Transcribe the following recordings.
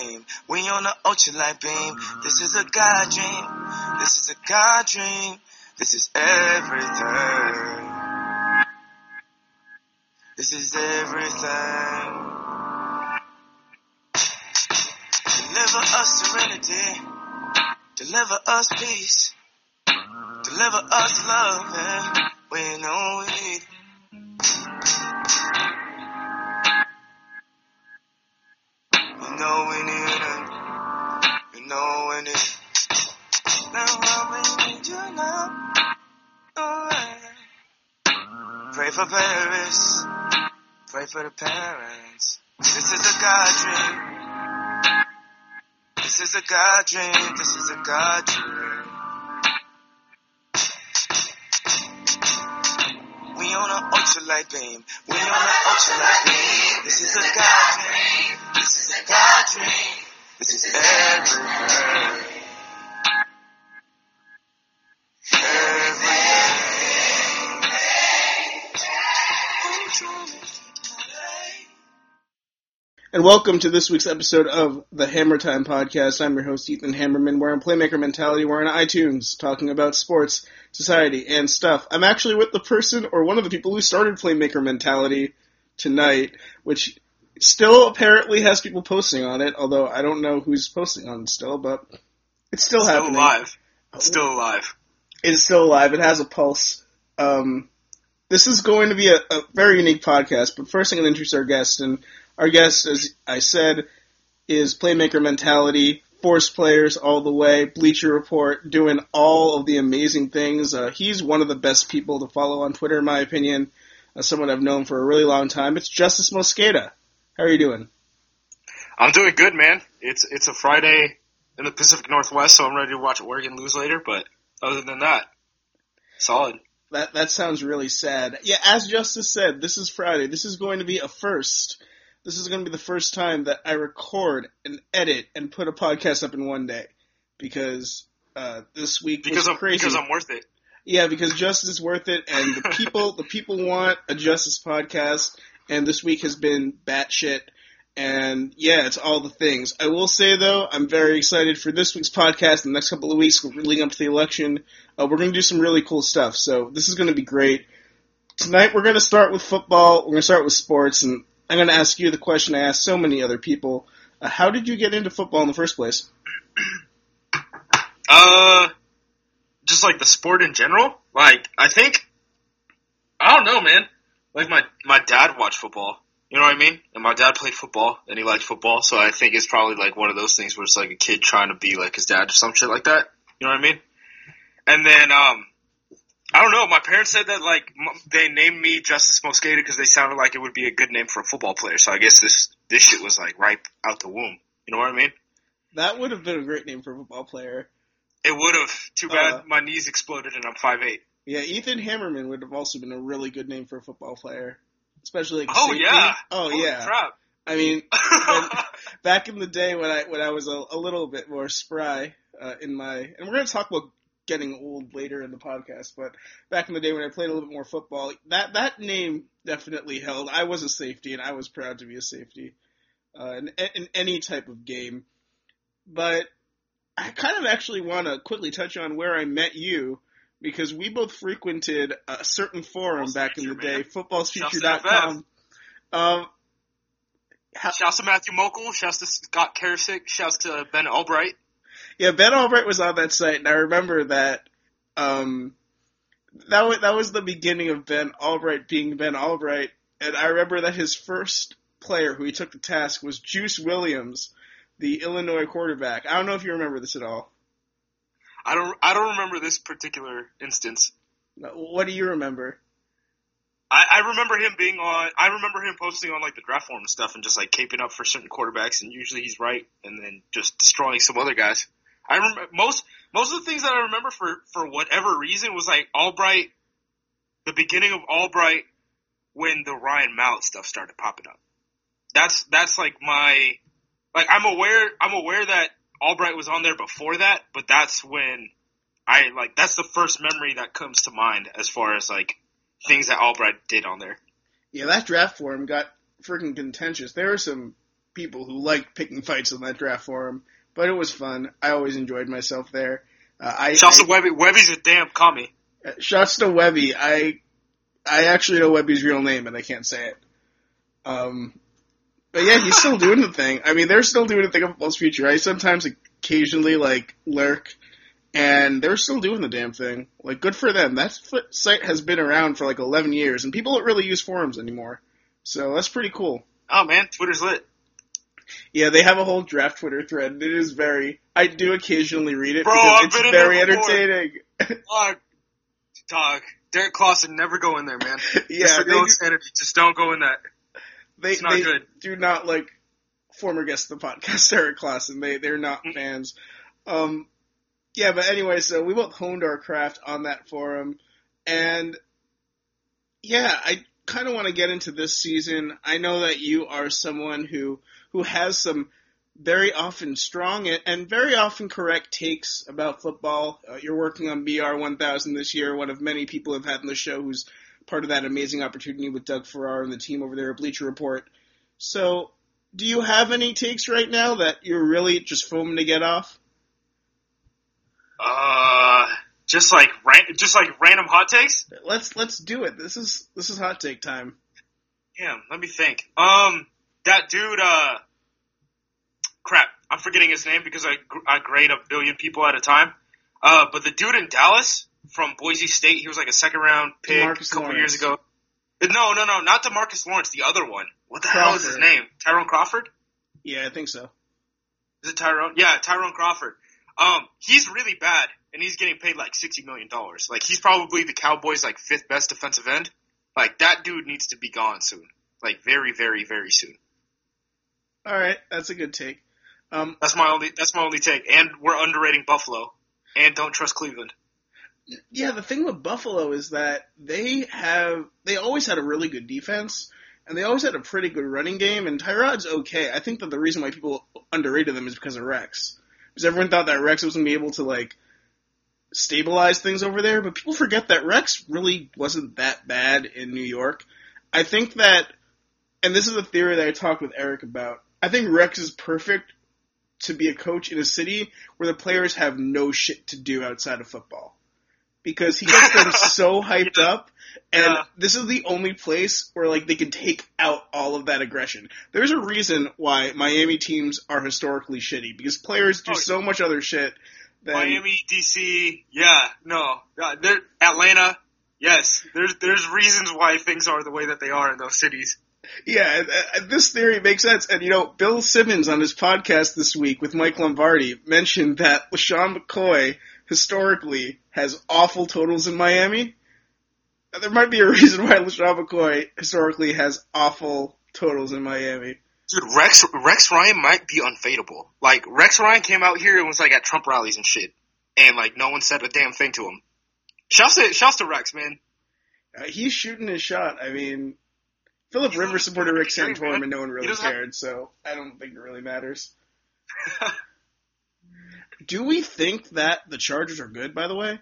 beam. We on the ultralight beam. This is a God dream. This is a God dream. This is everything. This is everything. Deliver us serenity. Deliver us peace. Deliver us love. We know. We for the parents. This is a God dream. This is a God dream. This is a God dream. We on an ultralight beam. We on an ultralight beam. This is a God dream. This is a God dream. This is everything. And welcome to this week's episode of the Hammertime Podcast. I'm your host, Ethan Hammerman. We're on Playmaker Mentality. We're on iTunes talking about sports, society, and stuff. I'm actually with the person or one of the people who started Playmaker Mentality tonight, which still apparently has people posting on it, although I don't know who's posting on it still, but it's still, Still happening. alive. It's still alive. It's still alive. It has a pulse. Um, this is going to be a, a very unique podcast, but first I'm going to introduce our guest, and our guest, as I said, is Playmaker Mentality, Force Players all the way, Bleacher Report, doing all of the amazing things. Uh, he's one of the best people to follow on Twitter, in my opinion. Uh, someone I've known for a really long time. It's Justis Mosqueda. How are you doing? I'm doing good, man. It's it's a Friday in the Pacific Northwest, so I'm ready to watch Oregon lose later. But other than that, solid. That that sounds really sad. Yeah, as Justis said, this is Friday. This is going to be a first. This is going to be the first time that I record and edit and put a podcast up in one day because uh, this week Because was I'm crazy. because I'm worth it. Yeah, because Justis is worth it, and the people the people want a Justis podcast, and this week has been batshit. And yeah, it's all the things. I will say though, I'm very excited for this week's podcast. The next couple of weeks leading up to the election, uh, we're going to do some really cool stuff. So this is going to be great. Tonight we're going to start with football. We're going to start with sports, and I'm going to ask you the question I asked so many other people: uh, How did you get into football in the first place? Uh, just like the sport in general. Like I think, I don't know, man. Like my my dad watched football. You know what I mean? And my dad played football, and he liked football. So I think it's probably like one of those things where it's like a kid trying to be like his dad or some shit like that. You know what I mean? And then um, I don't know. My parents said that like m- they named me Justis Mosqueda because they sounded like it would be a good name for a football player. So I guess this this shit was like right out the womb. You know what I mean? That would have been a great name for a football player. It would have. Too bad Uh, my knees exploded and I'm five eight. Yeah, Ethan Hammerman would have also been a really good name for a football player, especially like Oh safety. yeah. Oh Holy yeah. Crap. I mean, when, back in the day when I when I was a, a little bit more spry uh, in my, and we're going to talk about getting old later in the podcast, but back in the day when I played a little bit more football, that that name definitely held. I was a safety, and I was proud to be a safety uh, in, in any type of game. But I kind of actually want to quickly touch on where I met you because we both frequented a certain forum Football's back in the Future, day, man. footballsfuture.com. Um, how, Shouts to Matthew Mokel. Shouts to Scott Karasick. Shouts to Ben Albright. Yeah, Ben Albright was on that site, and I remember that. Um, that was that was the beginning of Ben Albright being Ben Albright, and I remember that his first player who he took to task was Juice Williams, the Illinois quarterback. I don't know if you remember this at all. I don't. I don't remember this particular instance. What do you remember? I, I remember him being on. I remember him posting on like the draft forum and stuff, and just like caping up for certain quarterbacks, and usually he's right, and then just destroying some other guys. I remember most most of the things that I remember for for whatever reason was like Albright, the beginning of Albright when the Ryan Mallett stuff started popping up. That's that's like my like I'm aware I'm aware that Albright was on there before that, but that's when I like that's the first memory that comes to mind as far as like things that Albright did on there. Yeah, that draft forum got freaking contentious. There were some people who liked picking fights on that draft forum, but it was fun. I always enjoyed myself there. Uh, I, Shouts I, to Webby. Webby's a damn commie. uh, shouts to Webby. I I actually know Webby's real name, and I can't say it. Um, but yeah, he's still doing the thing. I mean, they're still doing the thing of Football's Future. I sometimes occasionally like lurk, and they're still doing the damn thing. Like, good for them. That site has been around for like 11 years, and people don't really use forums anymore. So that's pretty cool. Oh man, Twitter's lit. Yeah, they have a whole draft Twitter thread. and It is very. I do occasionally read it Bro, because I've it's been in very before. entertaining. Dog, dog. Derrik Klassen, never go in there, man. yeah, Just for they do, insanity. Just don't go in that. they, It's not they good. do not like former guest of the podcast, Eric Clausen. They they're not Mm. fans. Um, yeah, but anyway, so we both honed our craft on that forum, and yeah, I kind of want to get into this season. I know that you are someone who who has some very often strong and, very often correct takes about football. Uh, you're working on BR 1000 this year, one of many people have had on the show who's part of that amazing opportunity with Doug Farrar and the team over there at Bleacher Report. So, do you have any takes right now that you're really just foaming to get off? Uh, just like ran- just like random hot takes. Let's let's do it. This is this is hot take time. Damn, let me think. Um, that dude. Uh, crap, I'm forgetting his name because I I grade a billion people at a time. Uh, but the dude in Dallas from Boise State, he was like a second round pick DeMarcus a couple Lawrence. years ago. No, no, no, not Demarcus Lawrence. The other one. What the hell is his name? Tyrone Crawford. Yeah, I think so. Is it Tyrone? Yeah, Tyrone Crawford. Um, he's really bad, and he's getting paid like sixty million dollars. Like he's probably the Cowboys' like fifth best defensive end. Like that dude needs to be gone soon. Like very, very, very soon. All right, that's a good take. Um, That's my only. That's my only take. And we're underrating Buffalo, and don't trust Cleveland. yeah, the thing with Buffalo is that they have they always had a really good defense and they always had a pretty good running game and Tyrod's okay. I think that the reason why people underrated them is because of Rex. Because everyone thought that Rex was gonna be able to like stabilize things over there, but people forget that Rex really wasn't that bad in New York. I think that and this is a theory that I talked with Eric about. I think Rex is perfect to be a coach in a city where the players have no shit to do outside of football. Because he gets them so hyped Yeah. up, and Yeah. this is the only place where like they can take out all of that aggression. There's a reason why Miami teams are historically shitty because players do Oh, so much other shit. Than, Miami, DC, yeah, no, Atlanta, yes. There's there's reasons why things are the way that they are in those cities. Yeah, this theory makes sense. And you know, Bill Simmons on his podcast this week with Mike Lombardi mentioned that LeSean McCoy historically has awful totals in Miami. There might be a reason why LeSean McCoy historically has awful totals in Miami. Dude, Rex Rex Ryan might be unfadable. Like Rex Ryan came out here and was like at Trump rallies and shit, and like no one said a damn thing to him. Shouts to shouts to Rex, man. Uh, he's shooting his shot. I mean, Philip Rivers supported Rick he's a dream, Santorum and no one really doesn't have- cared, so I don't think it really matters. Do we think that the Chargers are good, by the way? I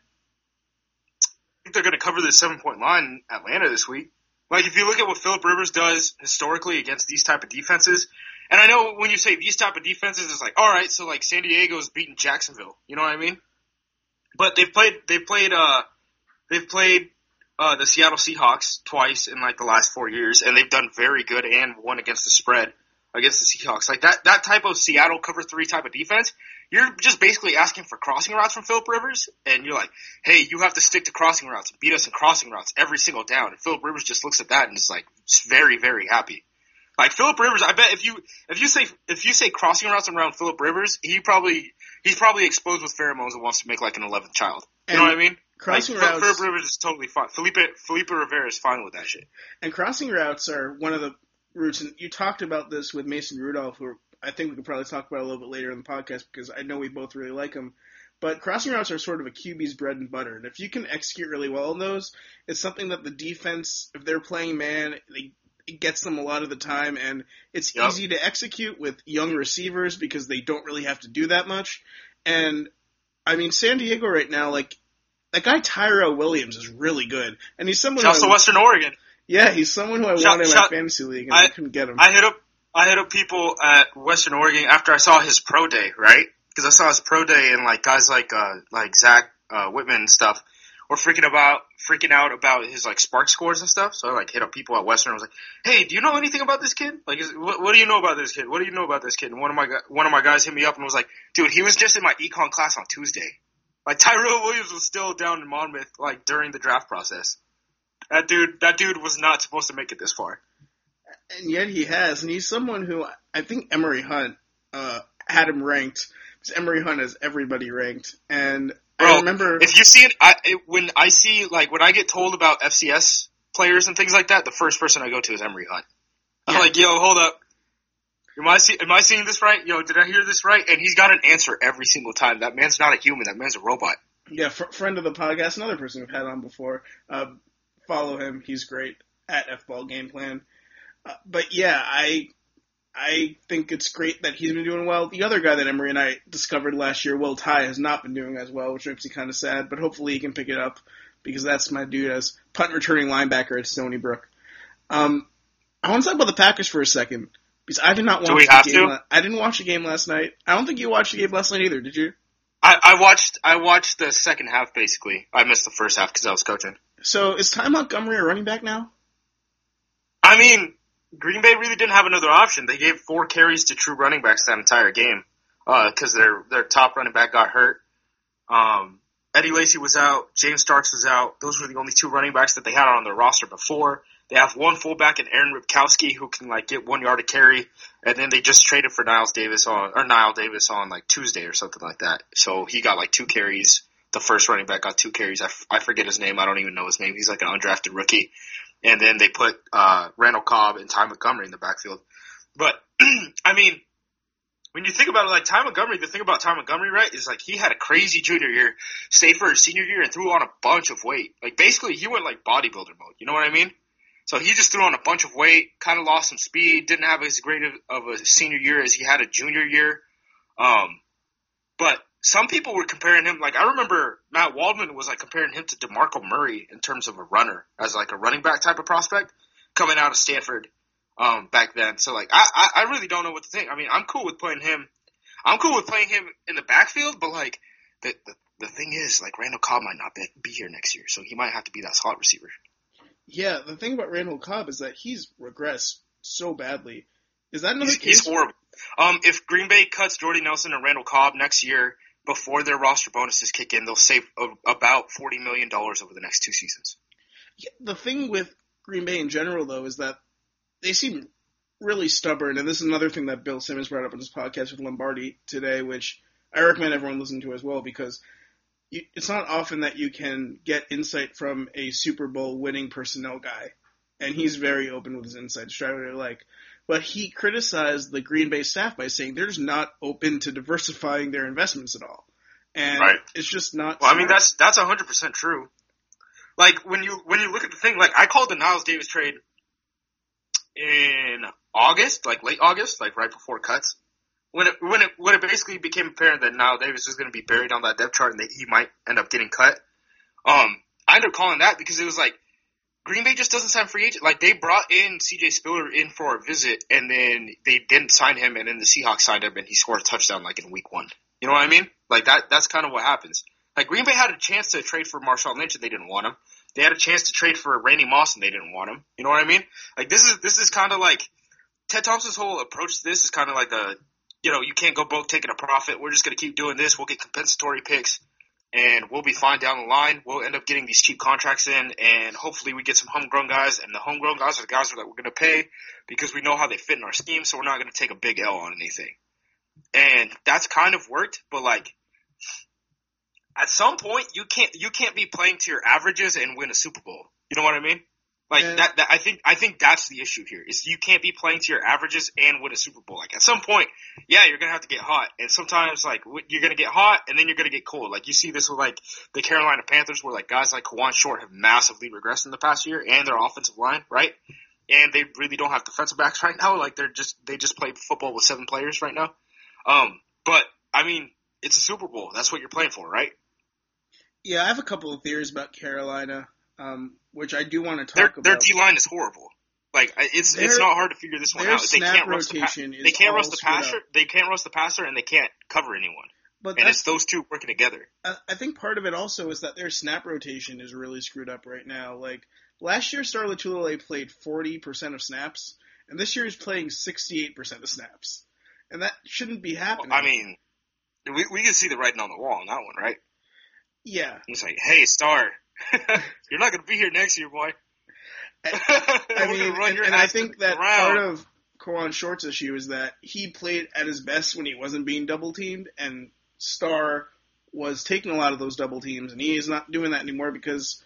think they're going to cover the seven point line in Atlanta this week. Like if you look at what Philip Rivers does historically against these type of defenses, and I know when you say these type of defenses, it's like all right, so like San Diego's beating Jacksonville, you know what I mean? But they've played they've played uh they've played uh the Seattle Seahawks twice in like the last four years, and they've done very good and won against the spread against the Seahawks. Like that that type of Seattle cover three type of defense, you're just basically asking for crossing routes from Philip Rivers, and you're like, hey, you have to stick to crossing routes, beat us in crossing routes every single down. And Philip Rivers just looks at that and is like, very, very happy. Like Philip Rivers, I bet if you if you say if you say crossing routes around Philip Rivers, he probably he's probably exposed with pheromones and wants to make like an eleventh child. You know what I mean? Crossing like, routes Philip Rivers is totally fine. Felipe Felipe Rivera is fine with that shit. and crossing routes are one of the routes. And you talked about this with Mason Rudolph, who I think we could probably talk about a little bit later in the podcast because I know we both really like him. But crossing routes are sort of a QB's bread and butter, and if you can execute really well on those, it's something that the defense, if they're playing man, they, it gets them a lot of the time, and it's Yep. easy to execute with young receivers because they don't really have to do that much. And I mean, San Diego right now, like that guy Tyrell Williams is really good, and he's someone. Shouts to Western Oregon. yeah, he's someone who I Shout- wanted in my fantasy league, and I- I, couldn't get him. I hit up I hit up people at Western Oregon after I saw his pro day, right? Because I saw his pro day and like guys like uh like Zach uh, Whitman and stuff were freaking about freaking out about his like SPARQ scores and stuff. So I like hit up people at Western. I was like, "Hey, do you know anything about this kid? Like, is, what, what do you know about this kid? What do you know about this kid?" And one of my one of my guys hit me up and was like, "Dude, he was just in my econ class on Tuesday. Like Tyrell Williams was still down in Monmouth like during the draft process. That dude, that dude was not supposed to make it this far. and yet he has, and he's someone who I think Emory Hunt uh, had him ranked. Because Emory Hunt has everybody ranked, and I remember If you see it, I it, when I see like when I get told about FCS players and things like that, the first person I go to is Emory Hunt. I'm Yeah. like, yo, hold up. Am I see, am I seeing this right? Yo, did I hear this right? And he's got an answer every single time. That man's not a human. That man's a robot. yeah, fr- friend of the podcast, another person we've had on before. Uh, follow him; he's great at FBall Game Plan. Uh, but yeah, I I think it's great that he's been doing well. The other guy that Emory and I discovered last year, Will Ty, has not been doing as well, which makes me kind of sad. But hopefully he can pick it up because that's my dude as punt returning linebacker at Stony Brook. Um, I want to talk about the Packers for a second because I did not watch Do we the have game. to? la- I didn't watch the game last night. I don't think you watched the game last night either, did you? I, I watched I watched the second half basically. I missed the first half because I was coaching. So is Ty Montgomery a running back now? I mean, Green Bay really didn't have another option. They gave four carries to true running backs that entire game because their their top running back got hurt. Um, Eddie Lacy was out. James Starks was out. Those were the only two running backs that they had on their roster before. They have one fullback in Aaron Ripkowski who can like get one yard of carry, and then they just traded for Niles Davis on or Knile Davis on like Tuesday or something like that. So he got like two carries. The first running back got two carries. I, f- I forget his name. I don't even know his name. He's like an undrafted rookie. And then they put uh, Randall Cobb and Ty Montgomery in the backfield. But I mean, when you think about it, like Ty Montgomery, the thing about Ty Montgomery, right, is like he had a crazy junior year, stayed for his senior year, and threw on a bunch of weight. Like basically, he went like bodybuilder mode. You know what I mean? So he just threw on a bunch of weight, kind of lost some speed, didn't have as great of, a senior year as he had a junior year. Um, but some people were comparing him, like I remember Matt Waldman was like comparing him to DeMarco Murray in terms of a runner, as like a running back type of prospect coming out of Stanford um, back then. So like I, I I really don't know what to think. I mean, I'm cool with playing him. I'm cool with playing him in the backfield, but like the the, the thing is, like Randall Cobb might not be, be here next year, so he might have to be that slot receiver. Yeah, the thing about Randall Cobb is that he's regressed so badly. Is that another He's, case? he's horrible. Um, if Green Bay cuts Jordy Nelson and Randall Cobb next year before their roster bonuses kick in, they'll save a, about forty million dollars over the next two seasons. Yeah, the thing with Green Bay in general, though, is that they seem really stubborn, and this is another thing that Bill Simmons brought up on his podcast with Lombardi today, which I recommend everyone listen to as well because you, it's not often that you can get insight from a Super Bowl winning personnel guy, and he's very open with his insights, which I really like. But he criticized the Green Bay staff by saying they're just not open to diversifying their investments at all, and Right. it's just not. Well, I mean that's that's hundred percent true. Like when you when you look at the thing, like I called the Niles Davis trade in August, like late August, like right before cuts. When it when it when it basically became apparent that Niles Davis was going to be buried on that depth chart and that he might end up getting cut, um, I ended up calling that because it was like Green Bay just doesn't sign free agent. Like they brought in C.J. Spiller in for a visit, and then they didn't sign him, and then the Seahawks signed him, and he scored a touchdown like in week one. You know what I mean? Like that. That's kind of what happens. Like Green Bay had a chance to trade for Marshawn Lynch, and they didn't want him. They had a chance to trade for Randy Moss, and they didn't want him. You know what I mean? Like this is this is kind of like Ted Thompson's whole approach to this is kind of like a you know you can't go broke taking a profit. We're just gonna keep doing this. We'll get compensatory picks and we'll be fine down the line. We'll end up getting these cheap contracts in, and hopefully we get some homegrown guys. And the homegrown guys are the guys that we're going to pay because we know how they fit in our scheme, so we're not going to take a big L on anything. And that's kind of worked, but like at some point you can't you can't be playing to your averages and win a Super Bowl. You know what I mean? Like Yeah. that, that I think I think that's the issue here is you can't be playing to your averages and win a Super Bowl. Like at some point, yeah, you're gonna have to get hot, and sometimes like you're gonna get hot and then you're gonna get cold. Like you see this with like the Carolina Panthers, where like guys like Kawann Short have massively regressed in the past year, and their offensive line, right? And they really don't have defensive backs right now. Like they're just they just play football with seven players right now. Um, but I mean, it's a Super Bowl. That's what you're playing for, right? Yeah, I have a couple of theories about Carolina, um, which I do want to Their talk their about. Their D line is horrible. Like it's it's not hard to figure this one out. They can't rush the pa- they can't rush the screwed up. passer. They can't rush the passer, and they can't cover anyone. But And it's those two working together. I I think part of it also is that their snap rotation is really screwed up right now. Like last year, Star Lotulelei played 40% of snaps, and this year he's playing 68% of snaps, and that shouldn't be happening. I mean, we we can see the writing on the wall on that one, right? yeah, It's like, hey, Star, you're not gonna be here next year, boy. I We're mean, and, and I think that ground. part of Kawann Short's issue is that he played at his best when he wasn't being double teamed, and Star was taking a lot of those double teams, and he is not doing that anymore because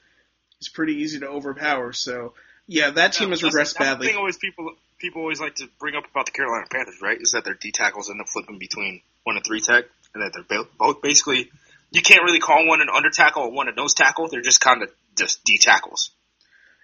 he's pretty easy to overpower. So, yeah, that team has regressed that's the badly. thing always people people always like to bring up about the Carolina Panthers, right? Is that their D tackles end up flipping between one and three tech, and that they're both basically you can't really call one an under tackle or one a nose tackle. They're just kind of just D tackles.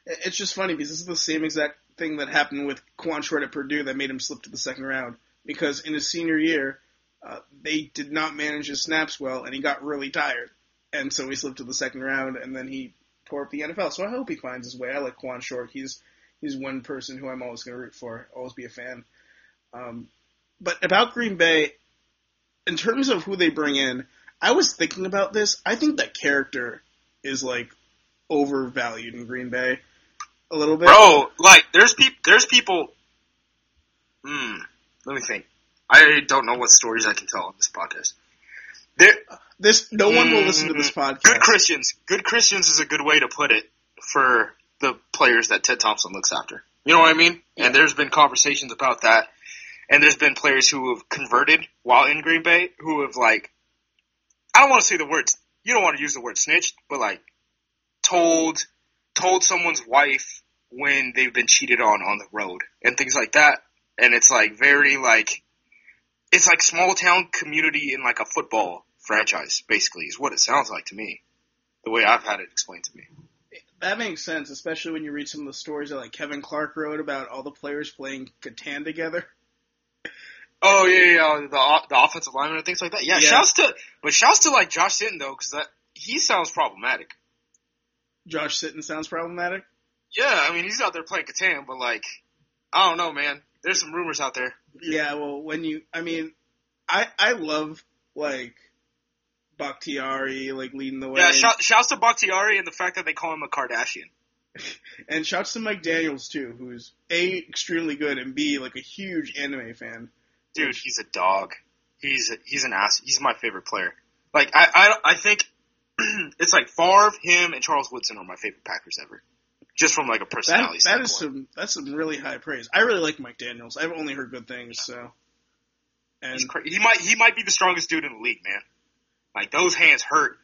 It's just funny because this is the same exact thing that happened with Quan Short at Purdue that made him slip to the second round. Because in his senior year, uh, they did not manage his snaps well, and he got really tired, and so he slipped to the second round, and then he tore up the NFL. So I hope he finds his way. I like Quan Short. He's he's one person who I'm always going to root for, always be a fan. Um, but about Green Bay, in terms of who they bring in, I was thinking about this. I think that character is like overvalued in Green Bay a little bit. Bro, like there's people there's people. Hmm. Let me think. I don't know what stories I can tell on this podcast. There, This no one will listen to this podcast. good Christians. Good Christians is a good way to put it for the players that Ted Thompson looks after. You know what I mean? And there's been conversations about that. And there's been players who have converted while in Green Bay who have like, I don't want to say the words, you don't want to use the word snitched, but like told, told someone's wife when they've been cheated on on the road and things like that. And it's like very like, it's like small town community in like a football franchise, basically, is what it sounds like to me. The way I've had it explained to me. That makes sense, especially when you read some of the stories that like Kevin Clark wrote about all the players playing Catan together. Oh yeah, yeah, yeah, the the offensive lineman and things like that. Yeah, Yeah. shouts to, but shouts to like Josh Sitton though, because that he sounds problematic. Josh Sitton sounds problematic. Yeah, I mean he's out there playing Catan, but like, I don't know, man. There's some rumors out there. Yeah, well, when you, I mean, I I love like Bakhtiari like leading the way, Yeah, shout, shouts to Bakhtiari and the fact that they call him a Kardashian. and shouts to Mike Daniels too, who's a extremely good and b like a huge anime fan. Dude, he's a dog. He's a, he's an ass. He's my favorite player. Like I I, I think it's like Favre, him, and Charles Woodson are my favorite Packers ever. Just from like a That personality that is some that's some really high praise. I really like Mike Daniels. I've only heard good things, so. And he might he might be the strongest dude in the league, man. Like those hands hurt.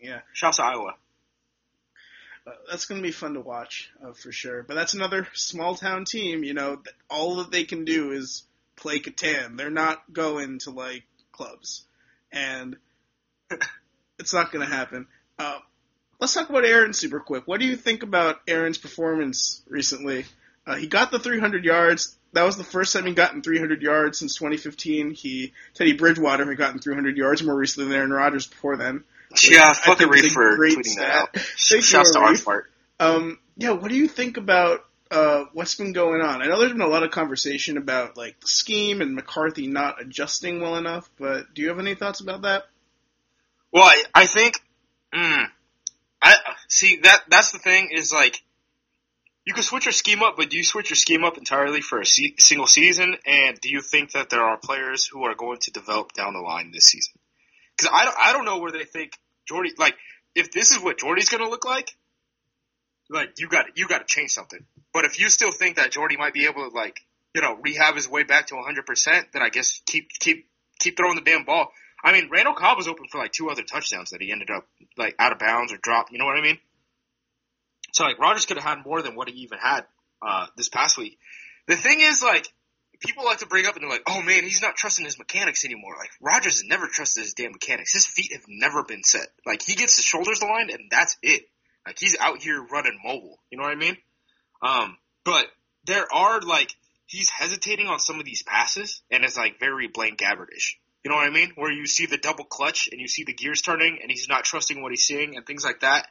yeah, Shouts to Iowa. Uh, that's going to be fun to watch uh, for sure. But that's another small town team. You know, all that they can do is play Catan. They're not going to like clubs, and it's not going to happen. Uh, let's talk about Aaron super quick. What do you think about Aaron's performance recently? Uh, he got the 300 yards. That was the first time he gotten 300 yards since 2015. He Teddy Bridgewater had gotten 300 yards more recently than Aaron Rodgers before then. Yeah, fucking a for tweeting stat. that out. Shouts to. Arfart. Um, yeah, what do you think about uh, what's been going on? I know there's been a lot of conversation about like the scheme and McCarthy not adjusting well enough, but do you have any thoughts about that? Well, I, I think, mm, I see that that's the thing is like, you can switch your scheme up, but do you switch your scheme up entirely for a se- single season? And do you think that there are players who are going to develop down the line this season? Because I don't, I don't know where they think Jordy like if this is what Jordy's going to look like, like you got you got to change something. But if you still think that Jordy might be able to like you know rehab his way back to 100, percent then I guess keep keep keep throwing the damn ball. I mean, Randall Cobb was open for like two other touchdowns that he ended up like out of bounds or dropped. You know what I mean? So like Rodgers could have had more than what he even had uh, this past week. The thing is, like people like to bring up and they're like, "Oh man, he's not trusting his mechanics anymore." Like Rodgers never trusted his damn mechanics. His feet have never been set. Like he gets his shoulders aligned and that's it. Like he's out here running mobile. You know what I mean? Um, but there are like he's hesitating on some of these passes and it's like very Blaine Gabbert-ish. You know what I mean? Where you see the double clutch and you see the gears turning and he's not trusting what he's seeing and things like that.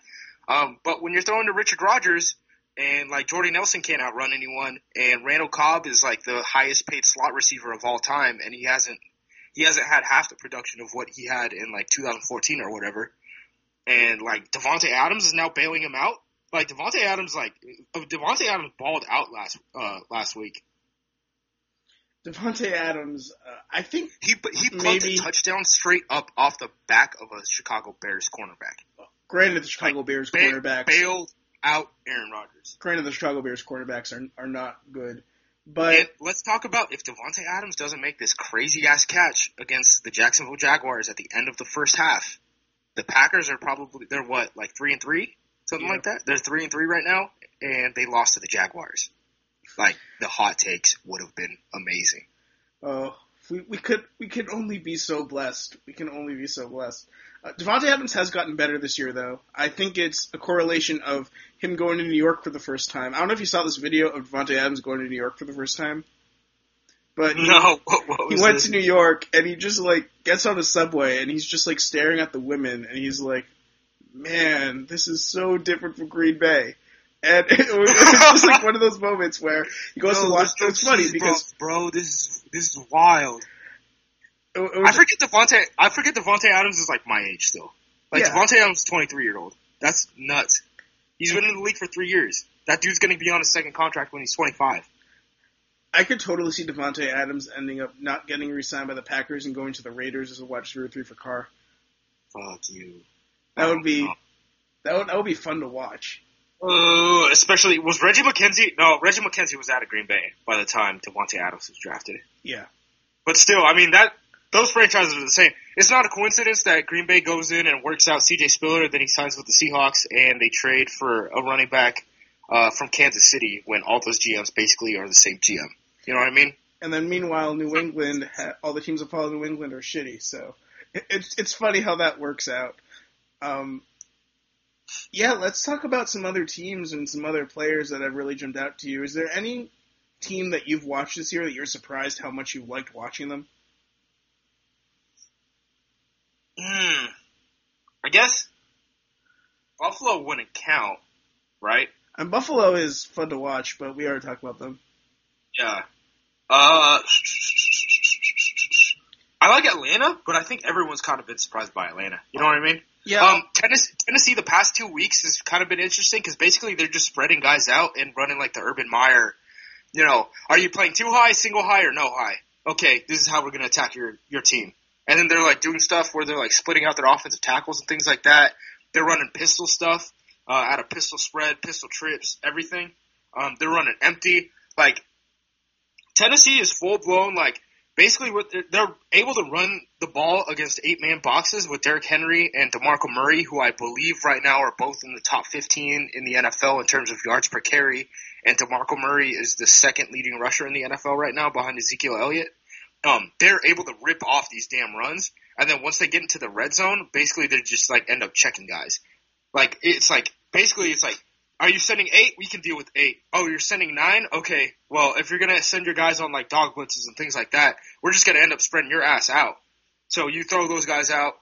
Um, but when you're throwing to Richard Rodgers, and like Jordy Nelson can't outrun anyone, and Randall Cobb is like the highest paid slot receiver of all time, and he hasn't he hasn't had half the production of what he had in like 2014 or whatever. And like Davante Adams is now bailing him out. Like Davante Adams, like Davante Adams balled out last uh last week. Davante Adams, uh, I think He he plunked Maybe- a touchdown straight up off the back of a Chicago Bears cornerback. granted the Chicago Bears Ba- quarterbacks bailed out Aaron Rodgers. granted the Chicago Bears quarterbacks are are not good. But And let's talk about if Davante Adams doesn't make this crazy ass catch against the Jacksonville Jaguars at the end of the first half. The Packers are probably they're what like three and three, something Yeah. like that. They're three and three right now, and they lost to the Jaguars. Like the hot takes would have been amazing. Oh, we, we could we can only be so blessed. We can only be so blessed. Uh, Davante Adams has gotten better this year, though. I think it's a correlation of him going to New York for the first time. I don't know if you saw this video of Davante Adams going to New York for the first time, but he, No, what, what he went this? to New York and he just like gets on a subway and he's just like staring at the women and he's like, "Man, this is so different from Green Bay." And it was, it just like one of those moments where he goes to Yo, watch. It's funny because bro, bro, this is this is wild. it, it I forget Davante. I forget Davante Adams is like my age still. Like Yeah. Davante Adams is 23 year old. That's nuts. He's been in the league for three years. That dude's gonna be on a second contract when he's 25. I could totally see Davante Adams ending up not getting re-signed by the Packers and going to the Raiders as a wide receiver three for Carr. Fuck you. That would be that would that would be fun to watch. Uh, especially was Reggie McKenzie? No, Reggie McKenzie was out of Green Bay by the time Davante Adams was drafted. Yeah, But still, I mean that those franchises are the same. It's not a coincidence that Green Bay goes in and works out C.J. Spiller, then he signs with the Seahawks, and they trade for a running back uh, from Kansas City when all those GMs basically are the same GM. You know what I mean? and then meanwhile, New England, all the teams that follow New England are shitty. So it's it's funny how that works out. Um, yeah, let's talk about some other teams and some other players that have really jumped out to you. Is there any team that you've watched this year that you're surprised how much you liked watching them? Hmm. I guess Buffalo wouldn't count, right? And Buffalo is fun to watch, but we already talked about them. Yeah. Uh, I like Atlanta, but I think everyone's kind of been surprised by Atlanta. You know what I mean? Yeah, Um, Tennessee, Tennessee, the past two weeks has kind of been interesting because basically they're just spreading guys out and running like the Urban Meyer. You know, are you playing too high, single high, or no high? Okay, this is how we're gonna attack your your team. And then they're like doing stuff where they're like splitting out their offensive tackles and things like that. They're running pistol stuff, uh, out of pistol spread, pistol trips, everything. Um, they're running empty. Like Tennessee is full blown like basically what they're, they're able to run the ball against eight man boxes with Derrick Henry and DeMarco Murray, who I believe right now are both in the top 15 in the NFL in terms of yards per carry. And DeMarco Murray is the second leading rusher in the NFL right now behind Ezekiel Elliott. Um, they're able to rip off these damn runs. And then once they get into the red zone, basically they just like end up checking guys. Like it's like basically it's like are you sending eight? We can deal with eight. Oh, you're sending nine? Okay. Well, if you're gonna send your guys on like dog blitzes and things like that, we're just gonna end up spreading your ass out. So you throw those guys out,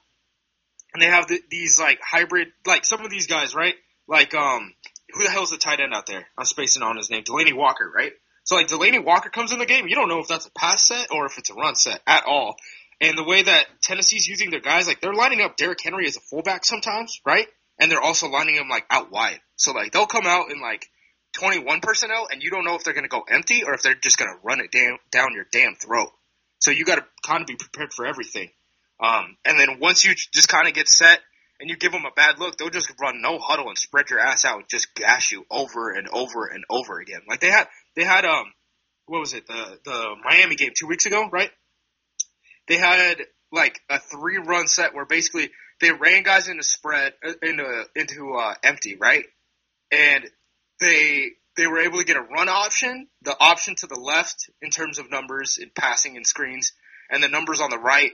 and they have the, these like hybrid, like some of these guys, right? Like um, who the hell's the tight end out there? I'm spacing on his name, Delanie Walker, right? So like Delanie Walker comes in the game, you don't know if that's a pass set or if it's a run set at all. And the way that Tennessee's using their guys, like they're lining up Derrick Henry as a fullback sometimes, right? And they're also lining them like out wide. So like they'll come out in like 21 personnel and you don't know if they're going to go empty or if they're just going to run it down, down your damn throat. So you got to kind of be prepared for everything. Um, and then once you just kind of get set and you give them a bad look, they'll just run no huddle and spread your ass out and just gash you over and over and over again. Like they had, they had, um, what was it? The, the Miami game two weeks ago, right? They had like a three run set where basically they ran guys into spread, uh, into, into, uh, empty, right? And they, they were able to get a run option, the option to the left in terms of numbers in passing and screens, and the numbers on the right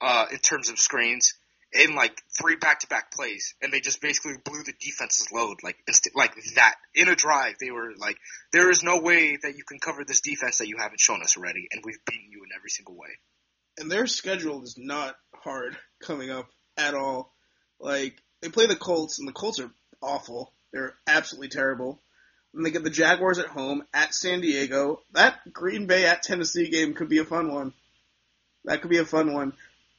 uh, in terms of screens in like three back-to-back plays, and they just basically blew the defense's load like inst- like that in a drive. They were like, there is no way that you can cover this defense that you haven't shown us already, and we've beaten you in every single way. and their schedule is not hard coming up at all. Like they play the Colts, and the Colts are awful. They're absolutely terrible. and they get the Jaguars at home at San Diego. That Green Bay at Tennessee game could be a fun one. That could be a fun one.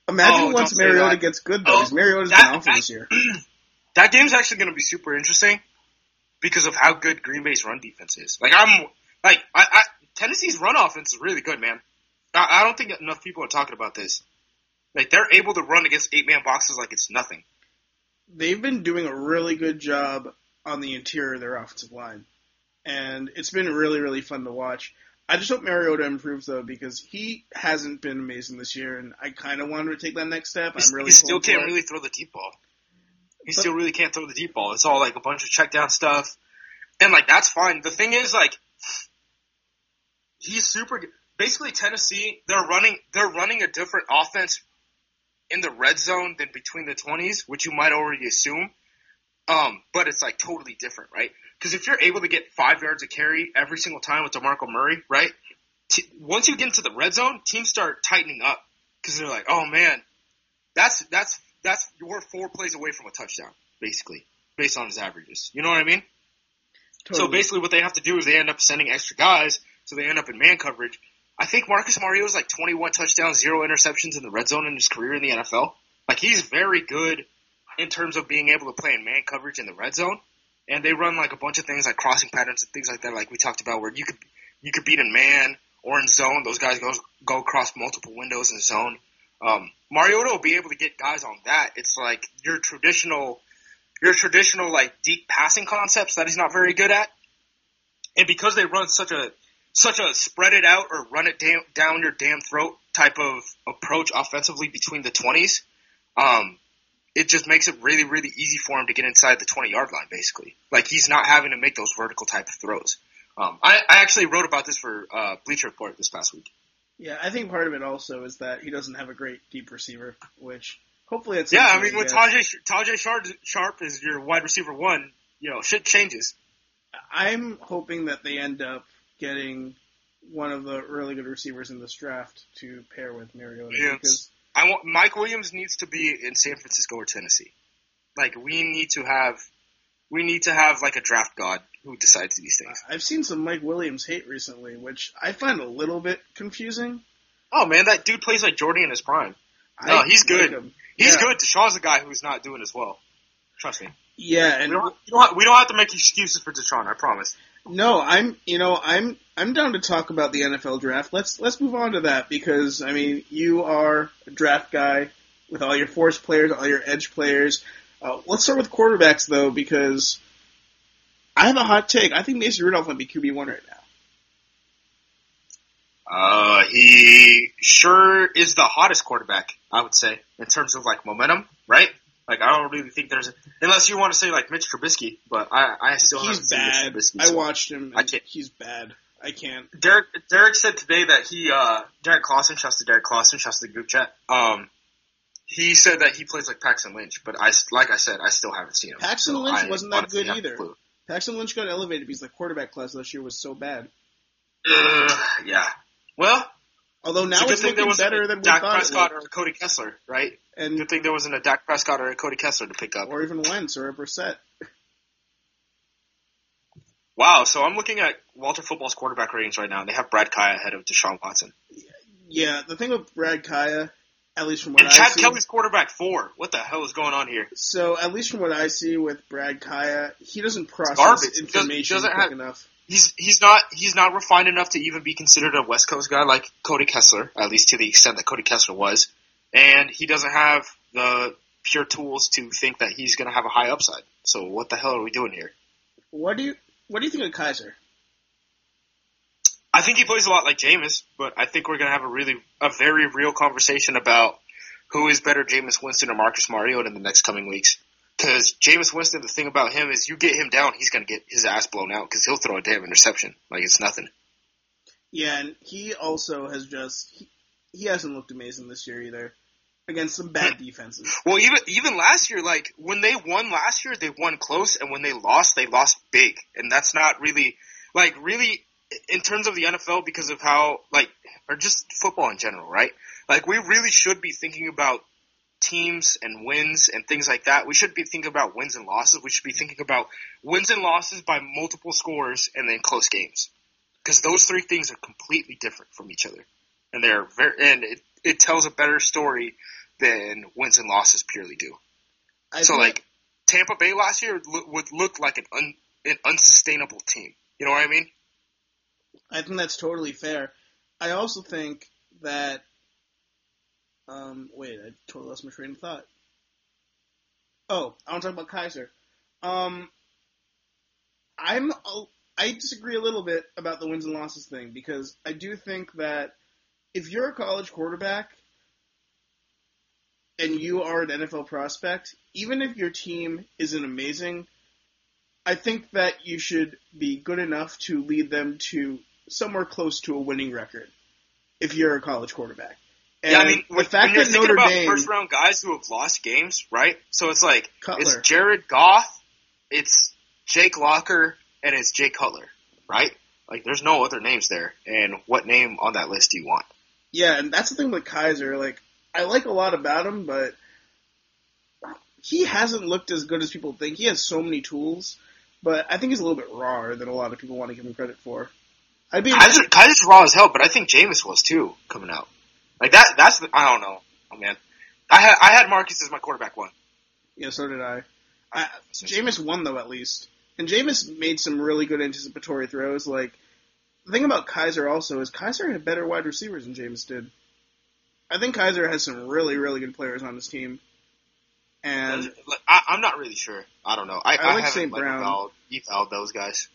Imagine Oh, once Mariota gets good though. Oh, Mariota's that- been awful this year. that game's actually going to be super interesting because of how good Green Bay's run defense is. Like I'm like I, I Tennessee's run offense is really good, man. I, I don't think enough people are talking about this. Like they're able to run against eight man boxes like it's nothing. They've been doing a really good job on the interior of their offensive line, and it's been really really fun to watch. I just hope Mariota improves though because he hasn't been amazing this year, and I kind of want him to take that next step. He, I'm really he still can't really throw the deep ball. He But- still really can't throw the deep ball. It's all like a bunch of check down stuff, and like that's fine. The thing is, like, he's super. good. Basically, Tennessee they're running they're running a different offense in the red zone than between the twenties, which you might already assume. Um, but it's like totally different, right? Because if you're able to get five yards of carry every single time with DeMarco Murray, right? T- once you get into the red zone, teams start tightening up because they're like, oh man, that's that's that's we're four plays away from a touchdown, basically, based on his averages. You know what I mean? So basically, what they have to do is they end up sending extra guys, so they end up in man coverage. I think Marcus Mario is like 21 touchdowns, zero interceptions in the red zone in his career in the NFL. Like he's very good in terms of being able to play in man coverage in the red zone. And they run like a bunch of things like crossing patterns and things like that, like we talked about, where you could you could beat in man or in zone. Those guys go go across multiple windows in zone. Um, Mariota will be able to get guys on that. It's like your traditional, your traditional like deep passing concepts that he's not very good at. And because they run such a such a spread it out or run it down, down your damn throat type of approach offensively between the twenties, um, it just makes it really really easy for him to get inside the twenty yard line. Basically, like he's not having to make those vertical type of throws. Um, I, I actually wrote about this for uh, Bleacher Report this past week. Yeah, I think part of it also is that he doesn't have a great deep receiver, which hopefully it's Yeah, I mean, with. Tajaé, Tajaé Sharpe, Sharpe is your wide receiver one, you know, shit changes. I'm hoping that they end up getting one of the really good receivers in this draft to pair with Mariota Yes. because I want Mike Williams needs to be in San Francisco or Tennessee. Like we need to have, we need to have like a draft god who decides these things. I've seen some Mike Williams hate recently, which I find a little bit confusing. Oh man, that dude plays like Jordy in his prime. No, I he's good. like. He's Yeah. good. Deshaun's the guy who's not doing as well. Trust me. Yeah, We and don't, we, don't have, we don't have to make excuses for Deshaun. I promise. No, I'm you know I'm I'm down to talk about the NFL draft. Let's let's move on to that because I mean you are a draft guy with all your force players, all your edge players. Uh, let's start with quarterbacks though because I have a hot take. I think Mason Rudolph might be QB one right now. Uh, he sure is the hottest quarterback, I would say, in terms of like momentum, right? Like I don't really think there's, unless you want to say like Mitch Trubisky, but I, I still haven't He's seen bad. Mitch Trubisky. I watched him. I can't- he's bad. I can't. Derek Derek said today that he uh Derrik Klassen shouts to Derrik Klassen shouts to the group chat. Um, he said that he plays like Paxton Lynch, but I like I said I still haven't seen him. Paxton So Lynch I wasn't that good either. Paxton Lynch got elevated because the quarterback class last year was so bad. Ugh, yeah. Well, Although now it's it's looking was better than we Dak thought Prescott or Cody Kessler, right? And Good thing there wasn't a Dak Prescott or a Cody Kessler to pick up. or even Wentz or a Brissett. Wow, so I'm looking at Walter Football's quarterback ratings right now, and they have Brad Kaaya ahead of Deshaun Watson. Yeah, the thing with Brad Kaaya, at least from what And I Chad see, Kelly's quarterback four. What the hell is going on here? so at least from what I see with Brad Kaaya, he doesn't process garbage. He doesn't- he information quick have- enough. He's he's not he's not refined enough to even be considered a West Coast guy like Cody Kessler, at least to the extent that Cody Kessler was. And he doesn't have the pure tools to think that he's going to have a high upside. So what the hell are we doing here? What do you what do you think of Kaaya? I think he plays a lot like Jameis, but I think we're going to have a really a very real conversation about who is better, Jameis Winston or Marcus Mariota in the next coming weeks. Because Jameis Winston, the thing about him is you get him down, he's going to get his ass blown out because he'll throw a damn interception like it's nothing. Yeah, and he also has just he, he hasn't looked amazing this year either against some bad hmm. defenses. Well, even even last year, like when they won last year, they won close, and when they lost, they lost big, and that's not really like really in terms of the NFL because of how like or just football in general, right? Like we really should be thinking about teams and wins and things like that, we should be thinking about wins and losses. We should be thinking about wins and losses by multiple scores and then close games. Because those three things are completely different from each other. And they're very, and it, it tells a better story than wins and losses purely do. I so think- like Tampa Bay last year would look like an un, an unsustainable team. You know what I mean? I think that's totally fair. I also think that. Um, wait, I totally lost my train of thought. Oh, I want to talk about Kizer. Um, I'm I disagree a little bit about the wins and losses thing because I do think that if you're a college quarterback and you are an NFL prospect, even if your team isn't amazing, I think that you should be good enough to lead them to somewhere close to a winning record if you're a college quarterback. And yeah, I mean, the when, fact when you're that thinking Notre about Dame, first round guys who have lost games, right? So it's like it's Jared Goff, it's Jake Locker, and it's Jay Cutler, right? Like, there's no other names there. And what name on that list do you want? yeah, and that's the thing with Kizer. Like, I like a lot about him, but he hasn't looked as good as people think. He has so many tools, but I think he's a little bit rawer than a lot of people want to give him credit for. I'd be Kizer, Kizer's raw as hell, but I think Jameis was too coming out. Like that. That's the, I don't know. Oh man, I had I had Marcus as my quarterback one. Yeah, so did I. I Jameis won though at least, and Jameis made some really good anticipatory throws. Like the thing about Kizer also is Kizer had better wide receivers than Jameis did. I think Kizer has some really really good players on his team, and I, I'm not really sure. I don't know. I, I I, like St. like Brown. eval, eval those guys.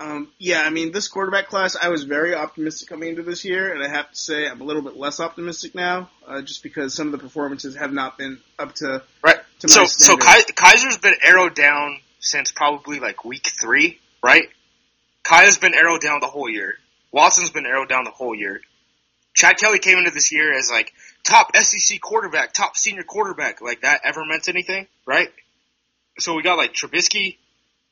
Um, yeah, I mean this quarterback class, I was very optimistic coming into this year, and I have to say I'm a little bit less optimistic now, uh, just because some of the performances have not been up to Right. to my So so. Kizer's been arrowed down since probably like week three, right? Kaaya's been arrowed down the whole year. Watson's been arrowed down the whole year. Chad Kelly came into this year as like top SEC quarterback, top senior quarterback. Like that ever meant anything, right? So we got like Trubisky.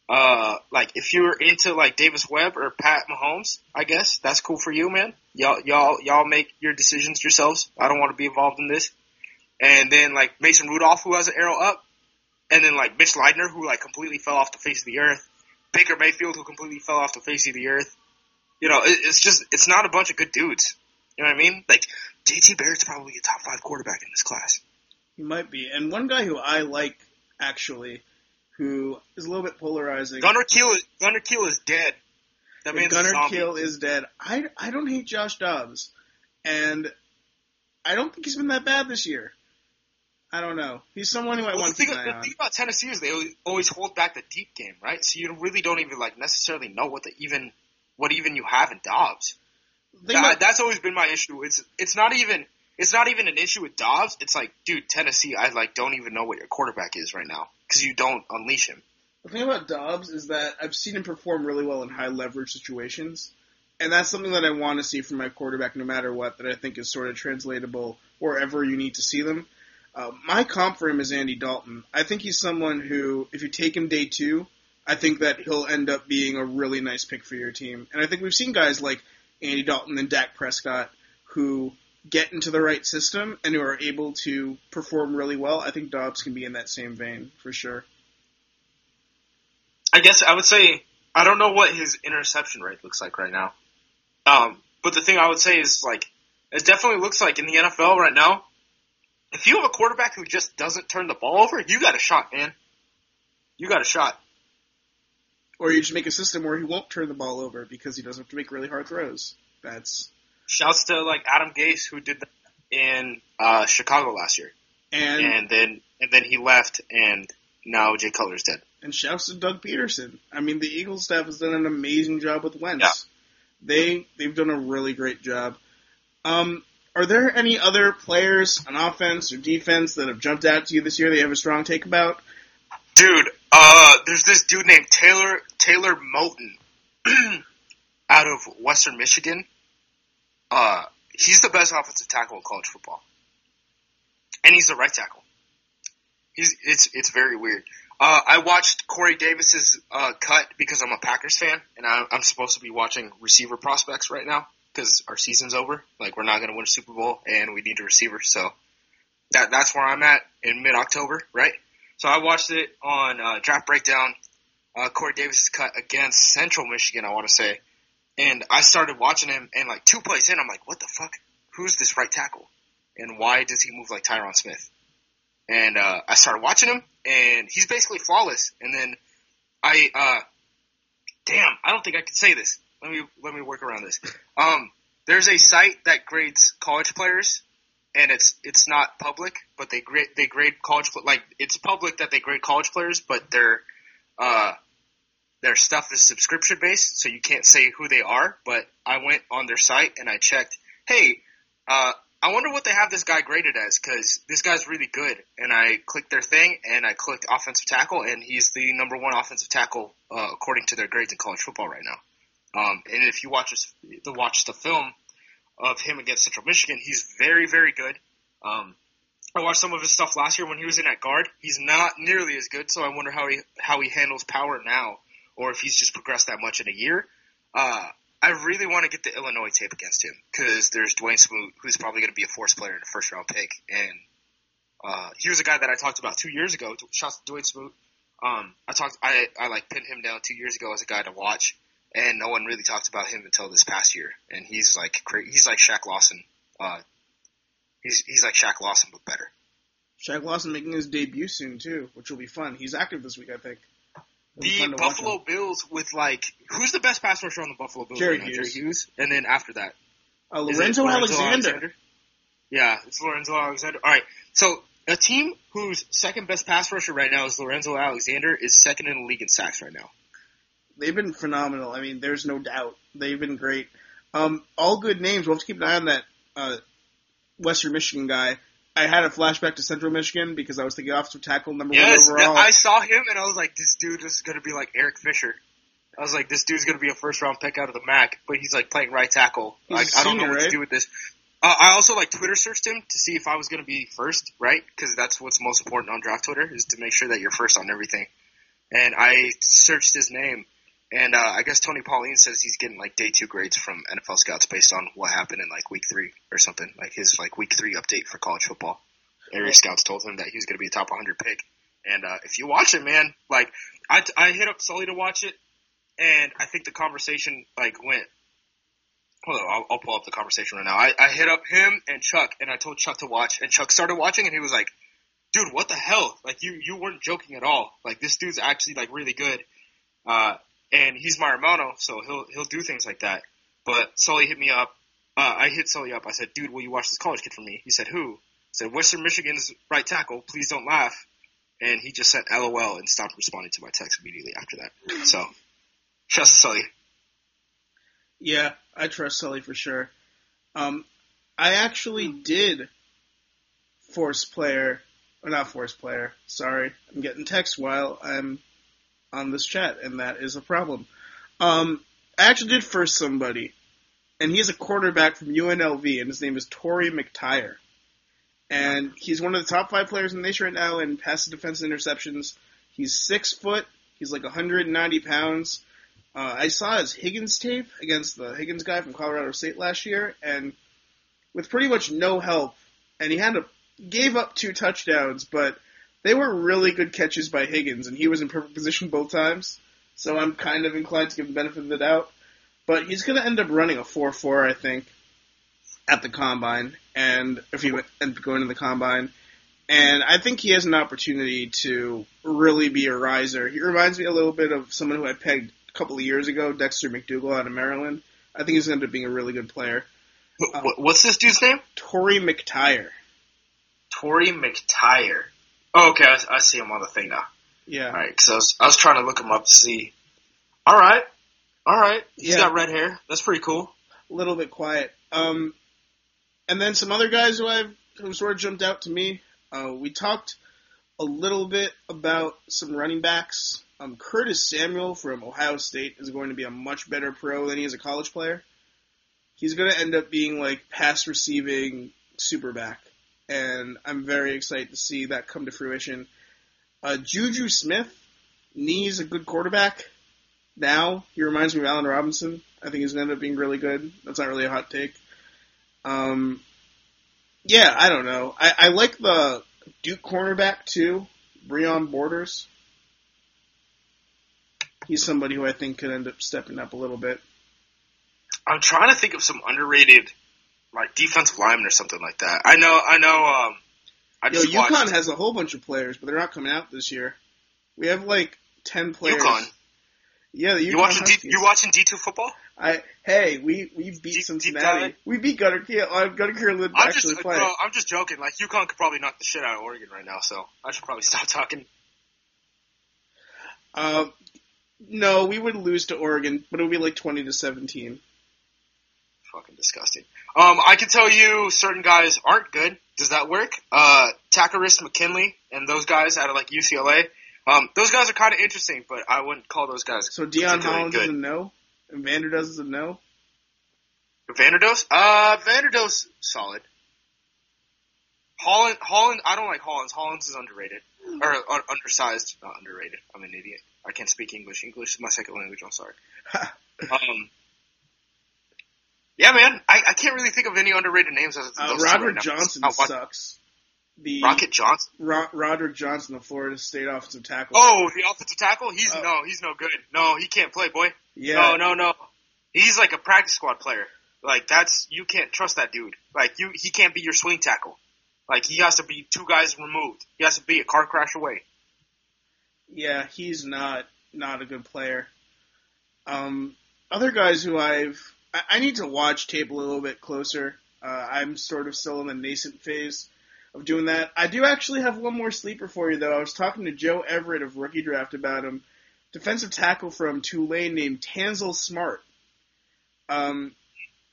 Uh, like if you're into like Davis Webb or Pat Mahomes, I guess that's cool for you, man. Y'all, y'all, y'all make your decisions yourselves. I don't want to be involved in this. And then like Mason Rudolph, who has an arrow up, and then like Mitch Leidner, who like completely fell off the face of the earth. Baker Mayfield, who completely fell off the face of the earth. You know, it, it's just it's not a bunch of good dudes. You know what I mean? Like JT Barrett's probably a top five quarterback in this class. He might be. And one guy who I like, actually, who is a little bit polarizing. Gunnar Kiel, is, Gunnar Kiel is dead. That if man's a Gunnar zombie. Kill is dead. I, I don't hate Josh Dobbs. And I don't think he's been that bad this year. I don't know. He's someone who I Well, want to thing, keep an eye the thing about Tennessee is they always- always hold back the deep game, right? So you really don't even like necessarily know what the even what even you have in Dobbs. That, that's always been my issue. It's it's not even it's not even an issue with Dobbs. It's like, dude, Tennessee, I like don't even know what your quarterback is right now because you don't unleash him. The thing about Dobbs is that I've seen him perform really well in high leverage situations, and that's something that I want to see from my quarterback, no matter what. That I think is sort of translatable wherever you need to see them. Uh, my comp for him is Andy Dalton. I think he's someone who, if you take him day two, I think that he'll end up being a really nice pick for your team. And I think we've seen guys like Andy Dalton and Dak Prescott who get into the right system and who are able to perform really well. I think Dobbs can be in that same vein for sure. I guess I would say I don't know what his interception rate looks like right now. Um, but the thing I would say is like it definitely looks like in the NFL right now. If you have a quarterback who just doesn't turn the ball over, you got a shot, man. You got a shot. Or you just make a system where he won't turn the ball over because he doesn't have to make really hard throws. That's Shouts to like Adam Gase who did that in uh, Chicago last year, and and, then and then he left, and now Jay Cutler's dead. And shouts to Doug Pederson. I mean, the Eagles staff has done an amazing job with Wentz. Yeah. They they've done a really great job. Um, are there any other players on offense or defense that have jumped out to you this year that you have a strong take about? Dude, uh, there's this dude named Taylor Taylor Moton out of Western Michigan. Uh, he's the best offensive tackle in college football, and he's the right tackle. He's it's it's very weird. Uh, I watched Corey Davis's uh, cut because I'm a Packers fan, and I, I'm supposed to be watching receiver prospects right now because our season's over. Like we're not going to win a Super Bowl, and we need a receiver. So that that's where I'm at in mid October, right? So I watched it on uh, Draft Breakdown. Uh, Corey Davis's cut against Central Michigan, I want to say, and I started watching him, and like two plays in, I'm like, what the fuck? Who's this right tackle? And why does he move like Tyron Smith? And uh, I started watching him, and he's basically flawless. And then I, uh, damn, I don't think I can say this. Let me let me work around this. Um, there's a site that grades college players, and it's it's not public, but they grade they grade college like it's public that they grade college players, but their uh their stuff is subscription based, so you can't say who they are. But I went on their site and I checked. Hey, uh, I wonder what they have this guy graded as because this guy's really good. And I clicked their thing and I clicked offensive tackle, and he's the number one offensive tackle uh, according to their grades in college football right now. Um, and if you watch the watch the film of him against Central Michigan, he's very very good. Um, I watched some of his stuff last year when he was in at guard. He's not nearly as good, so I wonder how he how he handles power now, or if he's just progressed that much in a year. Uh, I really want to get the Illinois tape against him because there's Dawuane Smoot, who's probably going to be a force player in a first round pick, and uh, he was a guy that I talked about two years ago. Shouts to Dawuane Smoot. Um, I talked, I, I like pinned him down two years ago as a guy to watch, and no one really talked about him until this past year. And he's like, he's like Shaq Lawson. Uh, he's he's like Shaq Lawson but better. Shaq Lawson making his debut soon too, which will be fun. He's active this week, I think. The fun to watch Buffalo. Bills with like, who's the best pass rusher on the Buffalo Bills? Jerry right? Hughes. Jerry Hughes, and then after that, Uh, it Lorenzo, Alexander. Yeah, it's Lorenzo Alexander. All right, so a team whose second best pass rusher right now is Lorenzo Alexander is second in the league in sacks right now. They've been phenomenal. I mean, there's no doubt they've been great. Um, all good names. We'll have to keep an eye on that uh, Western Michigan guy. I had a flashback to Central Michigan because I was thinking offensive tackle number Yes, one overall. I saw him and I was like, this dude is going to be like Eric Fisher. I was like, this dude's going to be a first round pick out of the MAC, but he's like playing right tackle. He's Like, a I don't know what right? to do with this. Uh, I also like Twitter searched him to see if I was going to be first, right? Because that's what's most important on draft Twitter is to make sure that you're first on everything. And I searched his name, and uh, I guess Tony Pauline says he's getting like day two grades from NFL scouts based on what happened in like week three or something, like his like week three update for college football. Area scouts told him that he was going to be a top 100 pick. And uh, if you watch it, man, like I, I hit up Sully to watch it, and I think the conversation like went. Hold on, I'll, I'll pull up the conversation right now. I, I hit up him and Chuck, and I told Chuck to watch, and Chuck started watching, and he was like, "Dude, what the hell? Like you you weren't joking at all. Like this dude's actually like really good, uh, and he's my hermano, so he'll he'll do things like that." But Sully hit me up. Uh, I hit Sully up. I said, "Dude, will you watch this college kid for me?" He said, "Who?" I said, "Western Michigan's right tackle. Please don't laugh." And he just sent LOL and stopped responding to my text immediately after that. So, trust Sully. Yeah, I trust Sully for sure. Um, I actually did force player, or not force player. Sorry, I'm getting text while I'm on this chat, and that is a problem. Um, I actually did first somebody, and he's a quarterback from UNLV, and his name is Torry McTyer. And he's one of the top five players in the nation right now in passive defense interceptions. He's six foot. He's like 190 pounds. Uh, I saw his Higgins tape against the Higgins guy from Colorado State last year, and with pretty much no help, and he had to gave up two touchdowns, but they were really good catches by Higgins, and he was in perfect position both times. So I'm kind of inclined to give him the benefit of the doubt. But he's going to end up running a 4-4, I think, at the combine, and if he end up going to the combine. And I think he has an opportunity to really be a riser. He reminds me a little bit of someone who I pegged a couple of years ago, Dexter McDougle out of Maryland. I think he's going to end up being a really good player. Wh- wh- What's this dude's name? Torry McTyer. Torry McTyer. Oh, okay, I, I see him on the thing now. Yeah. All right, because I was, I was trying to look him up to see. All right, all right. He's Yeah. got red hair. That's pretty cool. a little bit quiet. Um, and then some other guys who I've who sort of jumped out to me. Uh, we talked a little bit about some running backs. Um, Curtis Samuel from Ohio State is going to be a much better pro than he is a college player. He's going to end up being like pass receiving super back, and I'm very excited to see that come to fruition. Uh, Juju Smith, he's a good quarterback. Now he reminds me of Allen Robinson. I think he's going to end up being really good. That's not really a hot take. Um, Yeah, I don't know. I, I like the Duke cornerback too, Breon Borders. He's somebody who I think could end up stepping up a little bit. I'm trying to think of some underrated, like defensive lineman or something like that. I know, I know. Um, I Yo, UConn watched has a whole bunch of players, but they're not coming out this year. We have like ten players. UConn. Yeah, the UConn You watching? D, you watching D two football? I hey, we we beat Deep- Cincinnati. we beat Gunnar Kiel. Uh, Gunnar Kiel I'm actually just, play. bro, I'm just joking. Like UConn could probably knock the shit out of Oregon right now, so I should probably stop talking. Uh, no, we would lose to Oregon, but it would be like twenty to seventeen. Fucking disgusting. Um, I can tell you certain guys aren't good. Does that work? Uh, Takkarist McKinley and those guys out of like UCLA. Um, those guys are kind of interesting, but I wouldn't call those guys So Deon Hollins is a good. no, and Vanderdoes is a no. Vanderdoes? Uh, Vanderdoes solid. Holland, Holland, I don't like Hollins. Hollins is underrated or uh, undersized, not underrated. I'm an idiot. I can't speak English. English is my second language. I'm sorry. um, yeah, man, I, I can't really think of any underrated names. As Uh, Roderick right. Johnson sucks. The Rocket Johnson. Ro- Roderick Johnson, the Florida State offensive tackle. Oh, the offensive tackle. He's Oh. no, he's no good. No, he can't play, boy. yeah. No, no, no. He's like a practice squad player. Like that's you can't trust that dude. Like you, he can't be your swing tackle. Like he has to be two guys removed. He has to be a car crash away. Yeah, he's not not a good player. Um, other guys who I've I, I need to watch tape a little bit closer. Uh, I'm sort of still in the nascent phase of doing that. I do actually have one more sleeper for you though. I was talking to Joe Everett of Rookie Draft about him. Defensive tackle from Tulane named Tanzel Smart. Um,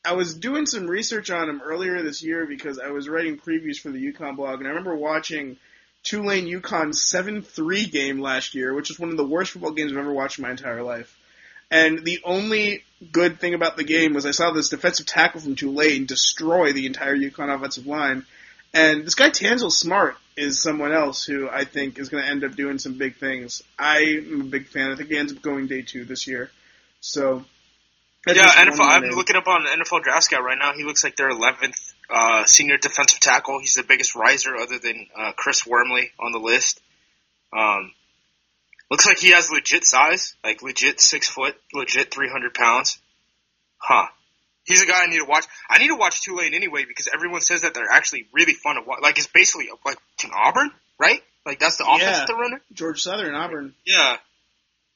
I was doing some research on him earlier this year because I was writing previews for the UConn blog, and I remember watching Tulane UConn 7-3 game last year, which is one of the worst football games I've ever watched in my entire life. And the only good thing about the game was I saw this defensive tackle from Tulane destroy the entire UConn offensive line. And this guy Tanzel Smart is someone else who I think is going to end up doing some big things. I'm a big fan. I think he ends up going day two this year. So yeah, NFL. I'm looking up on the NFL Draft Scout right now. He looks like their 11th uh, senior defensive tackle. He's the biggest riser other than uh, Chris Wormley on the list. Um, looks like he has legit size, like legit six foot, legit 300 pounds. Huh. He's a guy I need to watch. I need to watch Tulane anyway because everyone says that they're actually really fun to watch. Like it's basically like an Auburn, right? Like that's the offense Yeah. they're running. George Southern, Auburn. Yeah,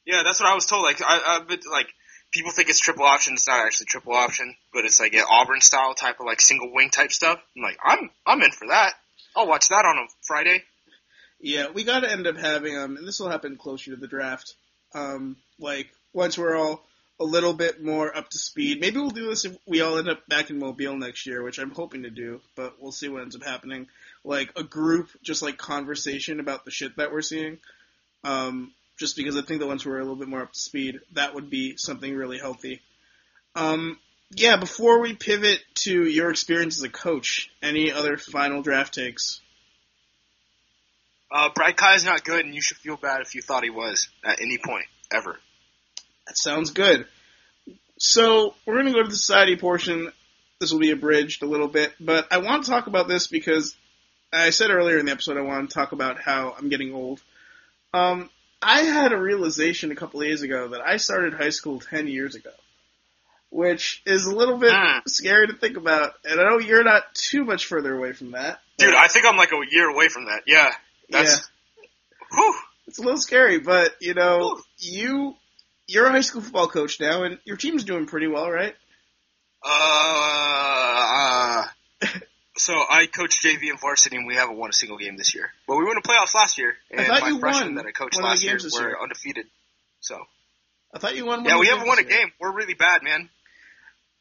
yeah, that's what I was told. Like, I, I but like people think it's triple option. It's not actually triple option, but it's like an Auburn style type of like single wing type stuff. I'm like, I'm I'm in for that. I'll watch that on a Friday. Yeah, we got to end up having them, and this will happen closer to the draft. Um, like once we're all a little bit more up to speed. Maybe we'll do this if we all end up back in Mobile next year, which I'm hoping to do, but we'll see what ends up happening. Like a group, just like conversation about the shit that we're seeing. Um, just because I think that once we're a little bit more up to speed, that would be something really healthy. Um, yeah, before we pivot to your experience as a coach, any other final draft takes? Uh, Brad Kaaya is not good, and you should feel bad if you thought he was at any point ever. That sounds good. So we're going to go to the society portion. This will be abridged a little bit, but I want to talk about this because I said earlier in the episode I want to talk about how I'm getting old. Um, I had a realization a couple of days ago that I started high school 10 years ago, which is a little bit Hmm. scary to think about, and I know you're not too much further away from that. Dude, I think I'm like a year away from that. Yeah, that's. Whew. it's a little scary, but you know, Ooh. you you're a high school football coach now, and your team's doing pretty well, right? Uh, uh, so I coach JV and varsity, and we haven't won a single game this year. But we won the playoffs last year, I and thought my you freshmen won that I coached one of the last year were year. undefeated. So I thought you won. One yeah, we haven't won a year. game. We're really bad, man.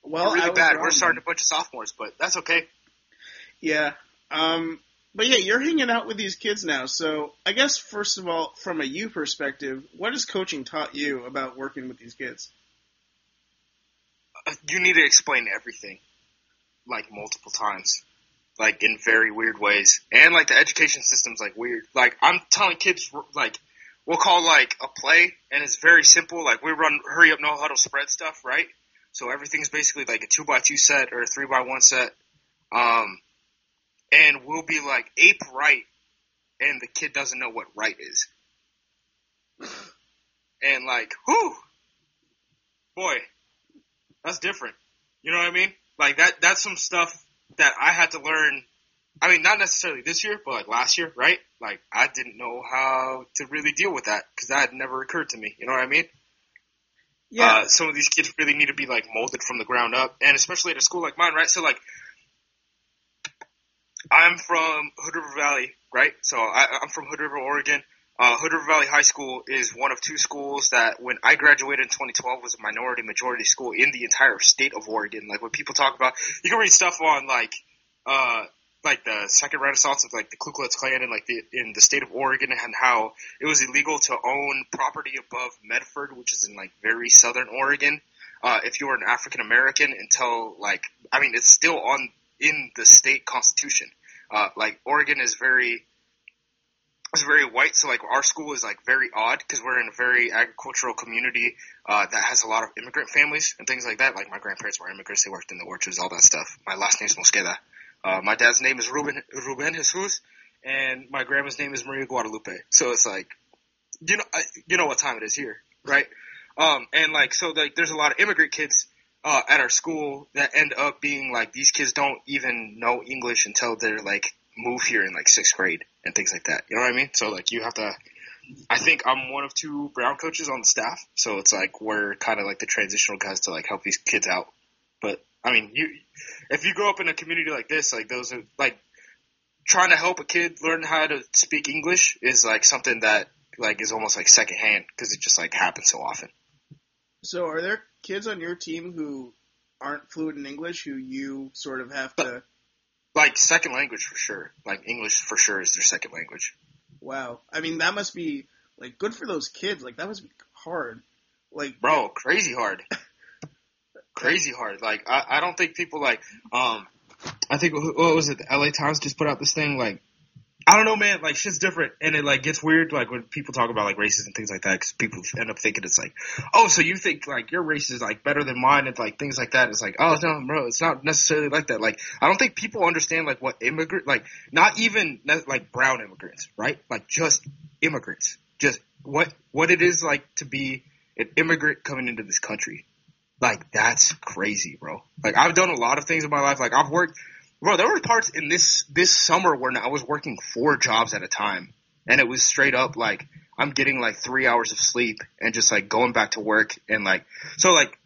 Well, We're really bad. wrong We're starting then. a bunch of sophomores, but that's okay. Yeah. Um. But yeah, you're hanging out with these kids now. So I guess first of all, from a you perspective, what has coaching taught you about working with these kids? Uh, You need to explain everything, like multiple times, like in very weird ways, and like the education system's like weird. Like I'm telling kids, like we'll call like a play, and it's very simple. Like we run hurry up, no huddle, spread stuff, right? So everything's basically like a two by two set or a three by one set. Um, and we'll be like ape right, and the kid doesn't know what right is, and like, whew, boy, that's different. You know what I mean? Like that. That's some stuff that I had to learn. I mean, not necessarily this year, but like last year, right? Like I didn't know how to really deal with that because that had never occurred to me. You know what I mean? Yeah. Uh, some of these kids really need to be like molded from the ground up, and especially at a school like mine, right? So like, I'm from Hood River Valley, right? So I, I'm from Hood River, Oregon. Uh, Hood River Valley High School is one of two schools that, when I graduated in 2012, was a minority majority school in the entire state of Oregon. Like when people talk about, you can read stuff on like, uh, like the second renaissance of like the Ku Klux Klan in like the in the state of Oregon and how it was illegal to own property above Medford, which is in like very southern Oregon, uh, if you were an African American until like I mean it's still on in the state constitution. Uh, like Oregon is very is very white, so like our school is like very odd because we're in a very agricultural community uh, that has a lot of immigrant families and things like that. Like my grandparents were immigrants; they worked in the orchards, all that stuff. My last name's Mosqueda. Uh, my dad's name is Ruben Ruben Jesus, and my grandma's name is Maria Guadalupe. So it's like, you know, you know what time it is here, right? Um, and like, so like, there's a lot of immigrant kids uh, at our school that end up being like these kids don't even know English until they're like move here in like sixth grade and things like that. You know what I mean? So like, you have to. I think I'm one of two Brown coaches on the staff, so it's like we're kind of like the transitional guys to like help these kids out. But I mean, you if you grow up in a community like this, like those are like trying to help a kid learn how to speak English is like something that like is almost like secondhand because it just like happens so often. So, are there kids on your team who aren't fluent in English who you sort of have to? Like second language for sure. Like English for sure is their second language. Wow. I mean, that must be like good for those kids. Like that must be hard. Like, Bro, crazy hard. crazy hard. Like I, I don't think people like um I think what was it? The LA Times just put out this thing like I don't know, man. Like shit's different, and it like gets weird. Like when people talk about like races and things like that, because people end up thinking it's like, oh, so you think like your race is like better than mine, and like things like that. It's like, oh no, bro, it's not necessarily like that. Like I don't think people understand like what immigrant, like not even like brown immigrants, right? Like just immigrants, just what what it is like to be an immigrant coming into this country. Like that's crazy, bro. Like I've done a lot of things in my life. Like I've worked, bro. There were parts in this this summer when I was working four jobs at a time, and it was straight up like I'm getting like three hours of sleep and just like going back to work and like so like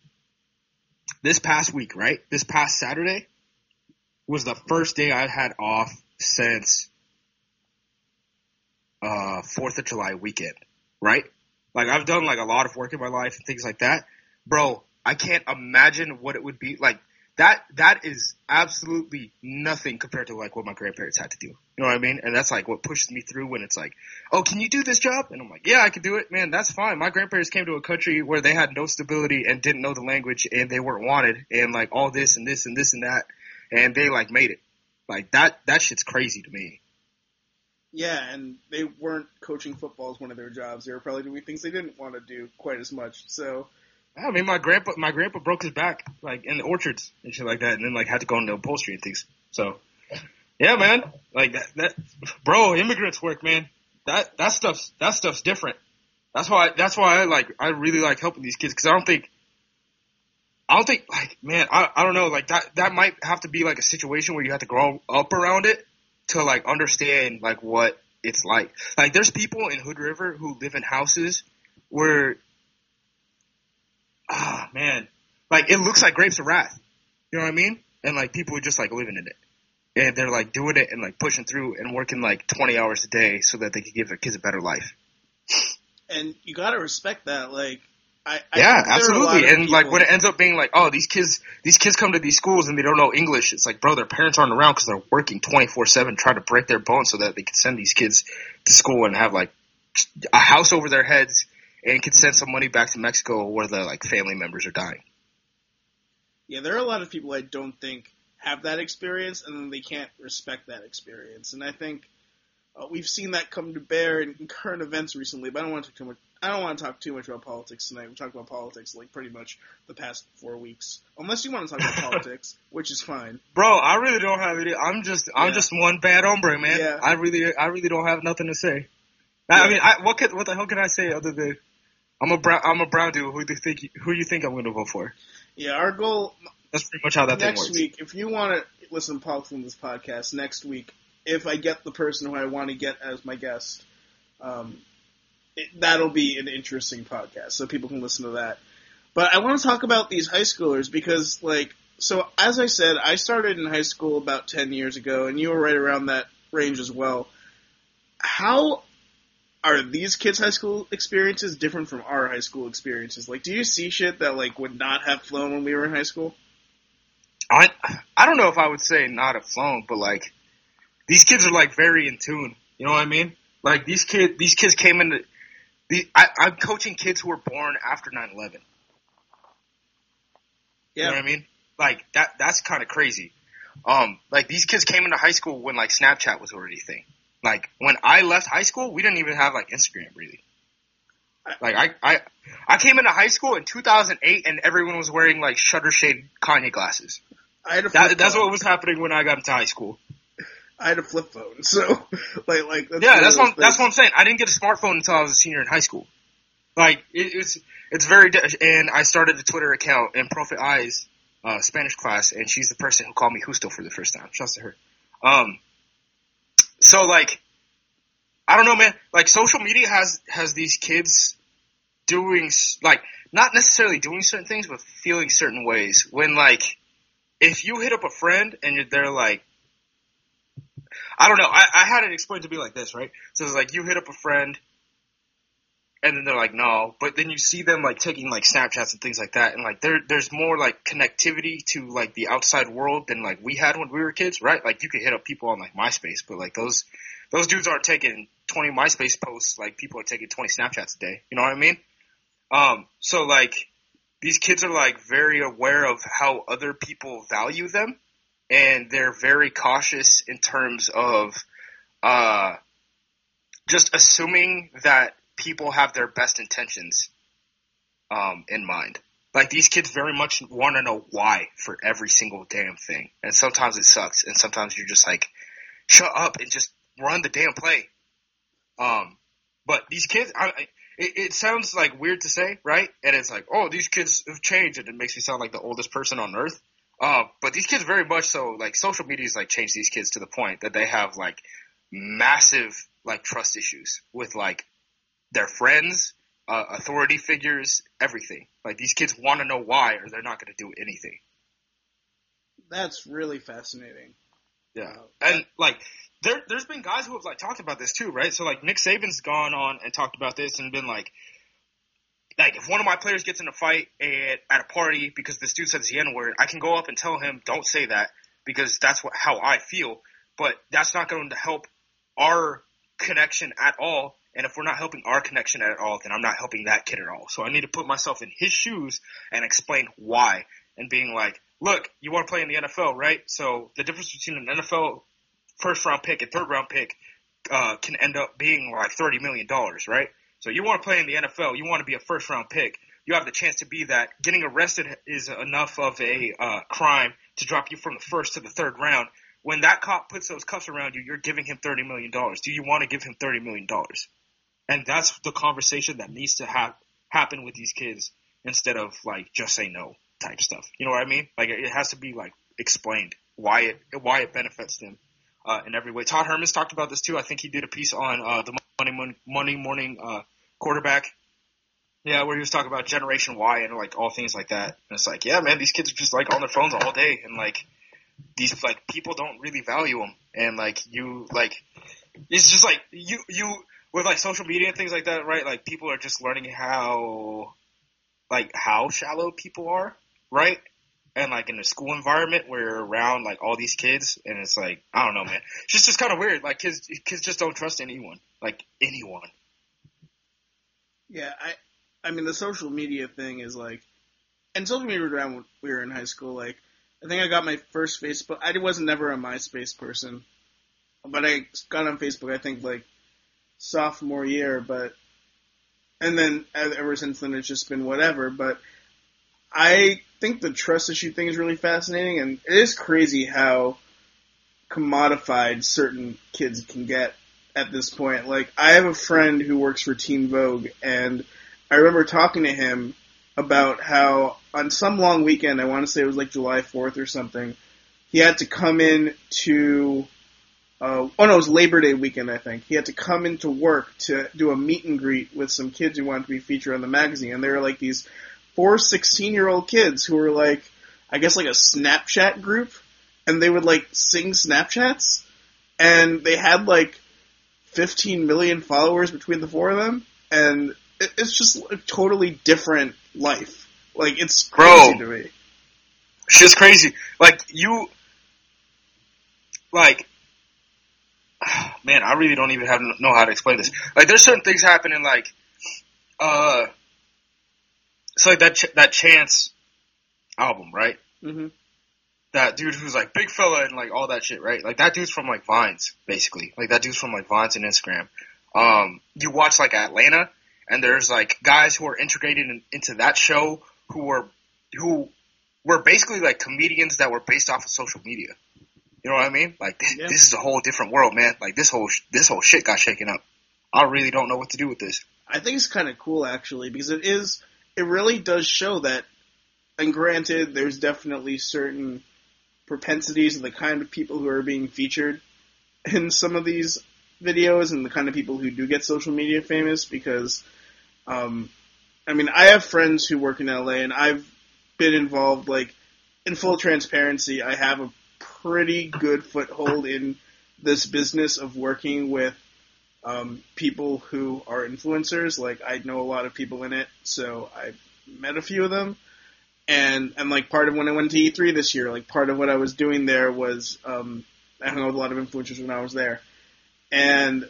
this past week, right? This past Saturday was the first day I had off since uh Fourth of July weekend, right? Like I've done like a lot of work in my life and things like that, bro. I can't imagine what it would be like. That that is absolutely nothing compared to like what my grandparents had to do. You know what I mean? And that's like what pushes me through when it's like, oh, can you do this job? And I'm like, yeah, I can do it, man. That's fine. My grandparents came to a country where they had no stability and didn't know the language and they weren't wanted and like all this and this and this and that, and they like made it. Like that that shit's crazy to me. yeah, and they weren't coaching football as one of their jobs. They were probably doing things they didn't want to do quite as much. So, I mean, my grandpa, my grandpa broke his back like in the orchards and shit like that, and then like had to go into upholstery and things. So, yeah, man, like that, that, bro, immigrants work, man. That that stuff's that stuff's different. That's why that's why I like I really like helping these kids because I don't think I don't think like man I I don't know like that that might have to be like a situation where you have to grow up around it to like understand like what it's like. Like there's people in Hood River who live in houses where ah man, like it looks like grapes of wrath. You know what I mean? And like people are just like living in it. And they're like doing it and like pushing through and working like 20 hours a day so that they can give their kids a better life. and you got to respect that. Like, I, I yeah, think there are a lot absolutely. And like when it ends up being like, oh, these kids, these kids come to these schools and they don't know English. It's like, bro, their parents aren't around because they're working 24/7 trying to break their bones so that they can send these kids to school and have like a house over their heads and can send some money back to Mexico where the like family members are dying. yeah, there are a lot of people I don't think have that experience, and then they can't respect that experience. And I think Uh, we've seen that come to bear in, in current events recently, but I don't want to talk too much. I don't want to talk too much about politics tonight. We talked about politics like pretty much the past four weeks, unless you want to talk about politics, which is fine. Bro, I really don't have any. I'm just, I'm Yeah. just one bad hombre, man. Yeah. I really, I really don't have nothing to say. I, Yeah. I mean, I, what could, what the hell can I say other than I'm a brown, I'm a brown dude. Who do you think, who you think I'm going to vote for? Yeah, our goal That's pretty much how that thing works. next week, if you want to listen to on this podcast next week, if I get the person who I want to get as my guest, um, it, that'll be an interesting podcast, so people can listen to that. But I want to talk about these high schoolers because, like, so as I said, I started in high school about ten years ago, and you were right around that range as well. How are these kids' high school experiences different from our high school experiences? Like, do you see shit that like would not have flown when we were in high school? I, I don't know if I would say not have flown, but like, these kids are like very in tune. You know what I mean? Like these kids, these kids came into, the, I, I'm coaching kids who were born after 9/11. You know what I mean? Like that that's kind of crazy. Um like these kids came into high school when like Snapchat was already a thing. Like when I left high school, we didn't even have like Instagram really. Like I I I came into high school in 2008 and everyone was wearing like shutter shade Kanye glasses. I had a flip That, that's what was happening when I got into high school. I had a flip phone, so like like that's yeah, that's what that's what I'm saying. I didn't get a smartphone until I was a senior in high school. Like it, it's it's very and I started a Twitter account in Prophet Eyes uh, Spanish class, and she's the person who called me Justo for the first time. Shouts to her. Um, so like, I don't know, man. Like social media has has these kids doing like not necessarily doing certain things, but feeling certain ways. When like, if you hit up a friend and they're like. I don't know. I, I had it explained to me like this, right? So it's like you hit up a friend, and then they're like, no, but then you see them like taking like Snapchats and things like that, and like there there's more like connectivity to like the outside world than like we had when we were kids, right? Like you could hit up people on like MySpace, but like those those dudes aren't taking 20 MySpace posts like people are taking 20 Snapchats a day. You know what I mean? Um, so like these kids are like very aware of how other people value them, and they're very cautious in terms of uh just assuming that people have their best intentions um, in mind. Like these kids very much want to know why for every single damn thing, and sometimes it sucks, and sometimes you're just like, shut up and just run the damn play. Um, but these kids, I, it, it sounds like weird to say, right? And it's like, oh, these kids have changed, and it makes me sound like the oldest person on earth. Uh, but these kids very much so, like social media's like changed these kids to the point that they have like massive like trust issues with like their friends, uh, authority figures, everything. Like these kids want to know why, or they're not going to do anything. That's really fascinating. Yeah, Wow. and like there, there's been guys who have like talked about this too, right? So like Nick Saban's gone on and talked about this and been like, like if one of my players gets in a fight at, at a party because this dude says the N word, I can go up and tell him, don't say that because that's what how I feel. But that's not going to help our connection at all. And if we're not helping our connection at all, then I'm not helping that kid at all. So I need to put myself in his shoes and explain why. And being like, look, you want to play in the NFL, right? So the difference between an NFL first round pick and third round pick uh, can end up being like thirty million dollars, right? So you want to play in the NFL, you want to be a first round pick. You have the chance to be that. Getting arrested is enough of a uh, crime to drop you from the first to the third round. When that cop puts those cuffs around you, you're giving him thirty million dollars. Do you want to give him thirty million dollars? And that's the conversation that needs to have happen with these kids instead of like just say no type stuff. You know what I mean? Like it has to be like explained why it why it benefits them uh, in every way. Todd Herman's talked about this too. I think he did a piece on uh, the Monday Mon- Monday morning uh, quarterback. Yeah, where he was talking about Generation Y and like all things like that. And it's like, yeah, man, these kids are just like on their phones all day, and like these like people don't really value them, and like you like it's just like you you with like social media and things like that, right? Like people are just learning how like how shallow people are, right? And like in the school environment where you're around like all these kids and it's like I don't know, man. It's just kind of weird. Like kids kids just don't trust anyone. Like anyone. Yeah, I I mean the social media thing is like, and social media was around when we were in high school. Like, I think I got my first Facebook. I wasn't never a MySpace person. but I got on Facebook. I think like sophomore year, but and then ever since then it's just been whatever. But I think the trust issue thing is really fascinating, and it is crazy how commodified certain kids can get at this point. Like I have a friend who works for Teen Vogue, and I remember talking to him about how on some long weekend, I want to say it was like July 4th or something, he had to come in to, uh, oh no, it was Labor Day weekend, I think. He had to come into work to do a meet and greet with some kids who wanted to be featured on the magazine, and they were like these four 16 year old kids who were like, I guess like a Snapchat group, and they would like sing Snapchats, and they had like 15 million followers between the four of them, and it- it's just a totally different life. Like it's crazy Bro. to me. Shit's crazy. Like you, like, man, I really don't even have know how to explain this. Like, there's certain things happening. Like, uh, so like that Ch- that Chance album, right? hmm That dude who's like big fella and like all that shit, right? Like that dude's from like Vines, basically. Like that dude's from like Vines and Instagram. Um, you watch like Atlanta, and there's like guys who are integrated in, into that show who were who were basically like comedians that were based off of social media. You know what I mean? Like this, Yeah. this is a whole different world, man. Like this whole sh- this whole shit got shaken up. I really don't know what to do with this. I think it's kind of cool actually because it is it really does show that and granted there's definitely certain propensities of the kind of people who are being featured in some of these videos and the kind of people who do get social media famous because um I mean I have friends who work in LA and I've been involved like in full transparency I have a pretty good foothold in this business of working with um, people who are influencers. Like I know a lot of people in it, so I met a few of them. And and like part of when I went to E3 this year, like part of what I was doing there was um, I hung out with a lot of influencers when I was there, and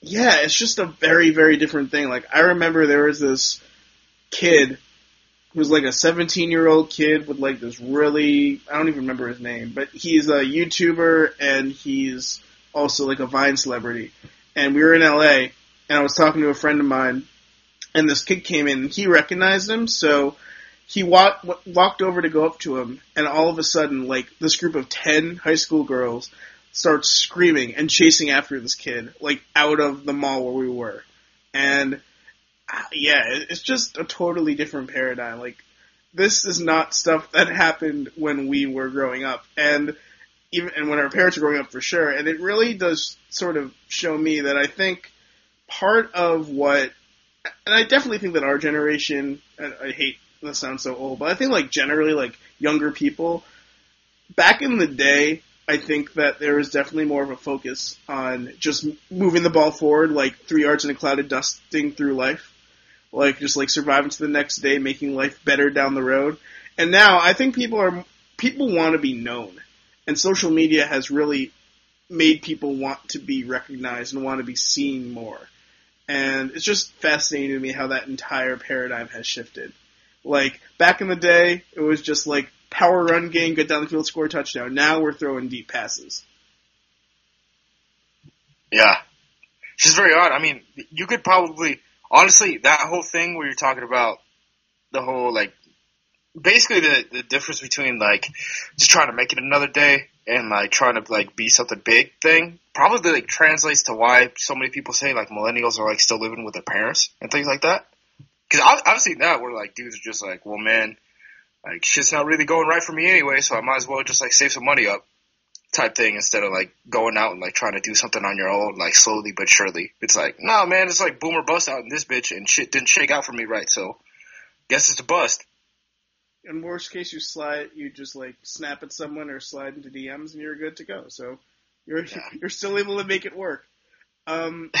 yeah, it's just a very very different thing. Like I remember there was this kid who was like a 17 year old kid with like this really I don't even remember his name, but he's a YouTuber and he's also like a Vine celebrity. And we were in LA, and I was talking to a friend of mine, and this kid came in, and he recognized him, so he walked walked over to go up to him, and all of a sudden, like this group of ten high school girls starts screaming and chasing after this kid, like out of the mall where we were, and yeah, it's just a totally different paradigm. Like this is not stuff that happened when we were growing up, and even and when our parents were growing up for sure. And it really does sort of show me that I think part of what, and I definitely think that our generation, and I hate that sounds so old, but I think like generally like younger people, back in the day, I think that there was definitely more of a focus on just moving the ball forward, like three yards in a cloud of dusting through life, like just like surviving to the next day, making life better down the road. And now I think people are people want to be known and social media has really made people want to be recognized and want to be seen more. And it's just fascinating to me how that entire paradigm has shifted. Like back in the day, it was just like power run game, get down the field, score touchdown. Now we're throwing deep passes. Yeah. It's just very odd. I mean, you could probably, honestly, that whole thing where you're talking about the whole, like, basically the, the difference between, like, just trying to make it another day and, like, trying to, like, be something big thing probably, like, translates to why so many people say, like, millennials are, like, still living with their parents and things like that. Because I've, I've seen that where, like, dudes are just like, well, man, like, shit's not really going right for me anyway, so I might as well just, like, save some money up type thing instead of like going out and like trying to do something on your own, like slowly but surely. It's like, no man, it's like boomer bust out in this bitch and shit didn't shake out for me right, so guess it's a bust. In worst case, you slide, you just like snap at someone or slide into DMs, and you're good to go. So you're Yeah. you're still able to make it work. Um,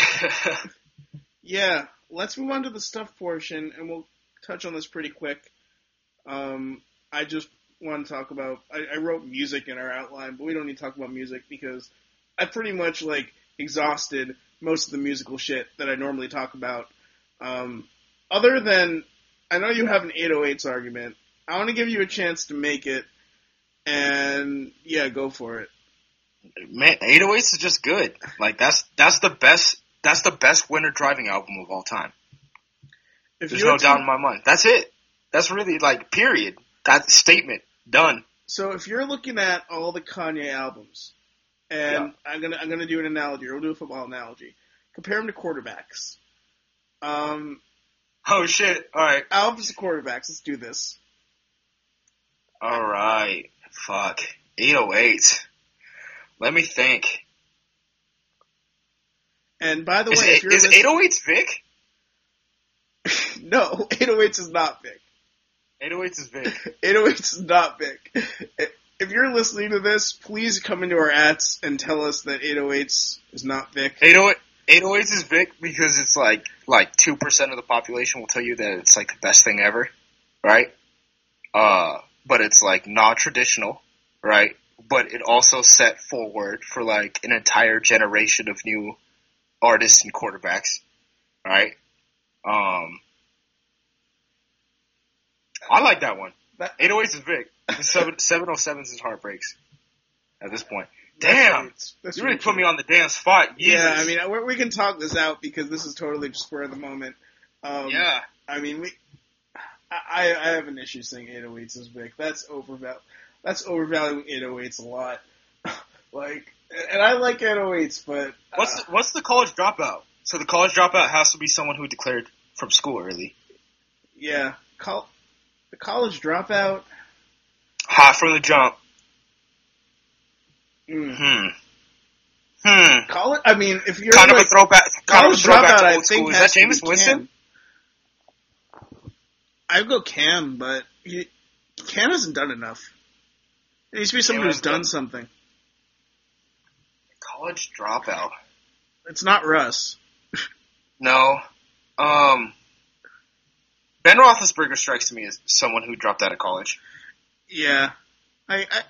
Yeah, let's move on to the stuff portion, and we'll touch on this pretty quick. Um, I just want to talk about. I, I wrote music in our outline, but we don't need to talk about music because I pretty much like exhausted most of the musical shit that I normally talk about. Um, other than, I know you have an 808s argument. I want to give you a chance to make it, and yeah, go for it. Man, 808s is just good. Like that's that's the best that's the best winter driving album of all time. If There's no doubt in my mind. That's it. That's really like period. That statement done. So if you're looking at all the Kanye albums, and I'm gonna I'm gonna do an analogy, or we'll do a football analogy. Compare them to quarterbacks. Um, Oh shit! All right, albums of quarterbacks. Let's do this. all right. Fuck. 808. Let me think. And by the way, Is, if you're is listening- 808s Vick? no, 808s is not Vick. 808s is Vick. 808s is not Vick. If you're listening to this, please come into our ads and tell us that 808s is not Vick. 808 808s is Vick because it's like like two percent of the population will tell you that it's like the best thing ever, right? Uh, but it's like not traditional, right? But it also set forward for like an entire generation of new artists and quarterbacks, right? Um, I like that one. That- 808s is. Seven 707s is heartbreaks. At this point, damn, That's, that's you really put me on the damn spot. Yeah, I mean, we we can talk this out because this is totally just spur of the moment. Um, yeah. I mean, we. I, I have an issue saying 808s is Vick. That's overval. That's overvaluing 808s a lot. like, and I like 808s, but What's uh, the, what's the college dropout? So the college dropout has to be someone who declared from school early. yeah, col- the college dropout. Hot from the jump. Mm. Hmm. Hmm. College. I mean, if you're Kind of like, a throwback. Of a college throwback dropout, to I think. Is that Jameis Winston? I'd go Cam, but he, Cam hasn't done enough. There needs to be someone who's done done- something. College dropout. It's not Russ. No. Um. Ben Roethlisberger strikes me as someone who dropped out of college. Yeah, I, I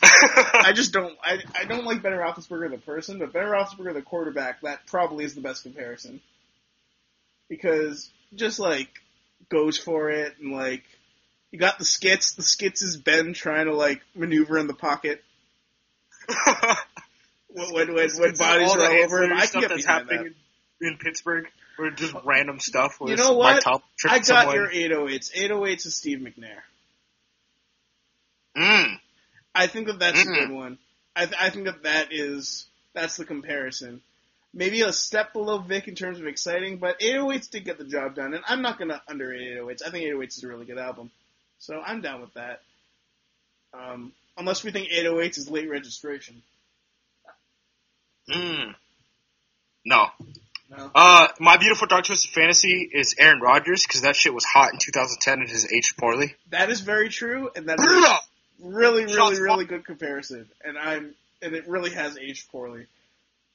I just don't I, I don't like Ben Roethlisberger the person, but Ben Roethlisberger the quarterback that probably is the best comparison because just like goes for it and like you got the skits. The skits is Ben trying to like maneuver in the pocket when when when, when bodies are over him. I can get that's behind that. happening in, in Pittsburgh, or just random stuff. You know what? I got someone. your 808s. 808s is Steve McNair. Mm. I think that that's a Mm. good one. I, th- I think that that is that's the comparison. Maybe a step below Vick in terms of exciting, but 808s did get the job done, and I'm not gonna underrate 808s. I think 808s is a really good album, so I'm down with that. Um, unless we think 808s is late registration. Mm. No. No. Uh, my beautiful dark twisted fantasy is Aaron Rodgers because that shit was hot in 2010 and has aged poorly. That is very true, and that's really, really, Shots really good comparison. And I'm and it really has aged poorly.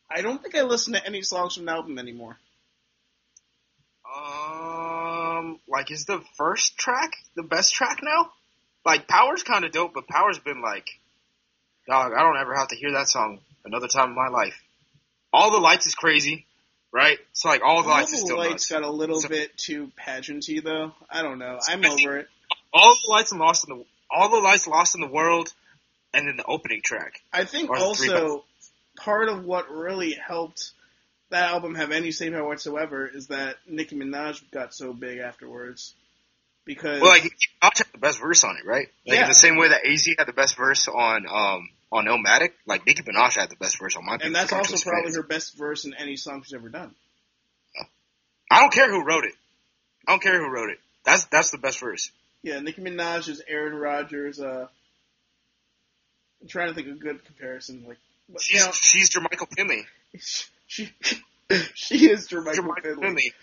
I don't think I listen to any songs from the album anymore. Um, like, is the first track the best track now? Like, Power's kind of dope, but Power's been like, dog, I don't ever have to hear that song another time in my life. All the Lights is crazy, right? So like, all the All Lights is the still lights got a little So- bit too pageanty, though. I don't know. I'm I over it. All the Lights and Lost in the all the Lights Lost in the World, and then the opening track. I think Or the three also part of what really helped that album have any staying power whatsoever is that Nicki Minaj got so big afterwards. Because Well, like Minaj had the best verse on it, right? Like Yeah. in the same way that AZ had the best verse on um on Illmatic, like Nicki Minaj had the best verse on my. and that's also probably her best verse in any song she's ever done. I don't care who wrote it. I don't care who wrote it. That's that's the best verse. Yeah, Nicki Minaj is Aaron Rodgers. Uh, I'm trying to think of a good comparison. Like, but, you She's know, she's Jermichael Finley. she she is Jermichael Jermichael Finley. Finley.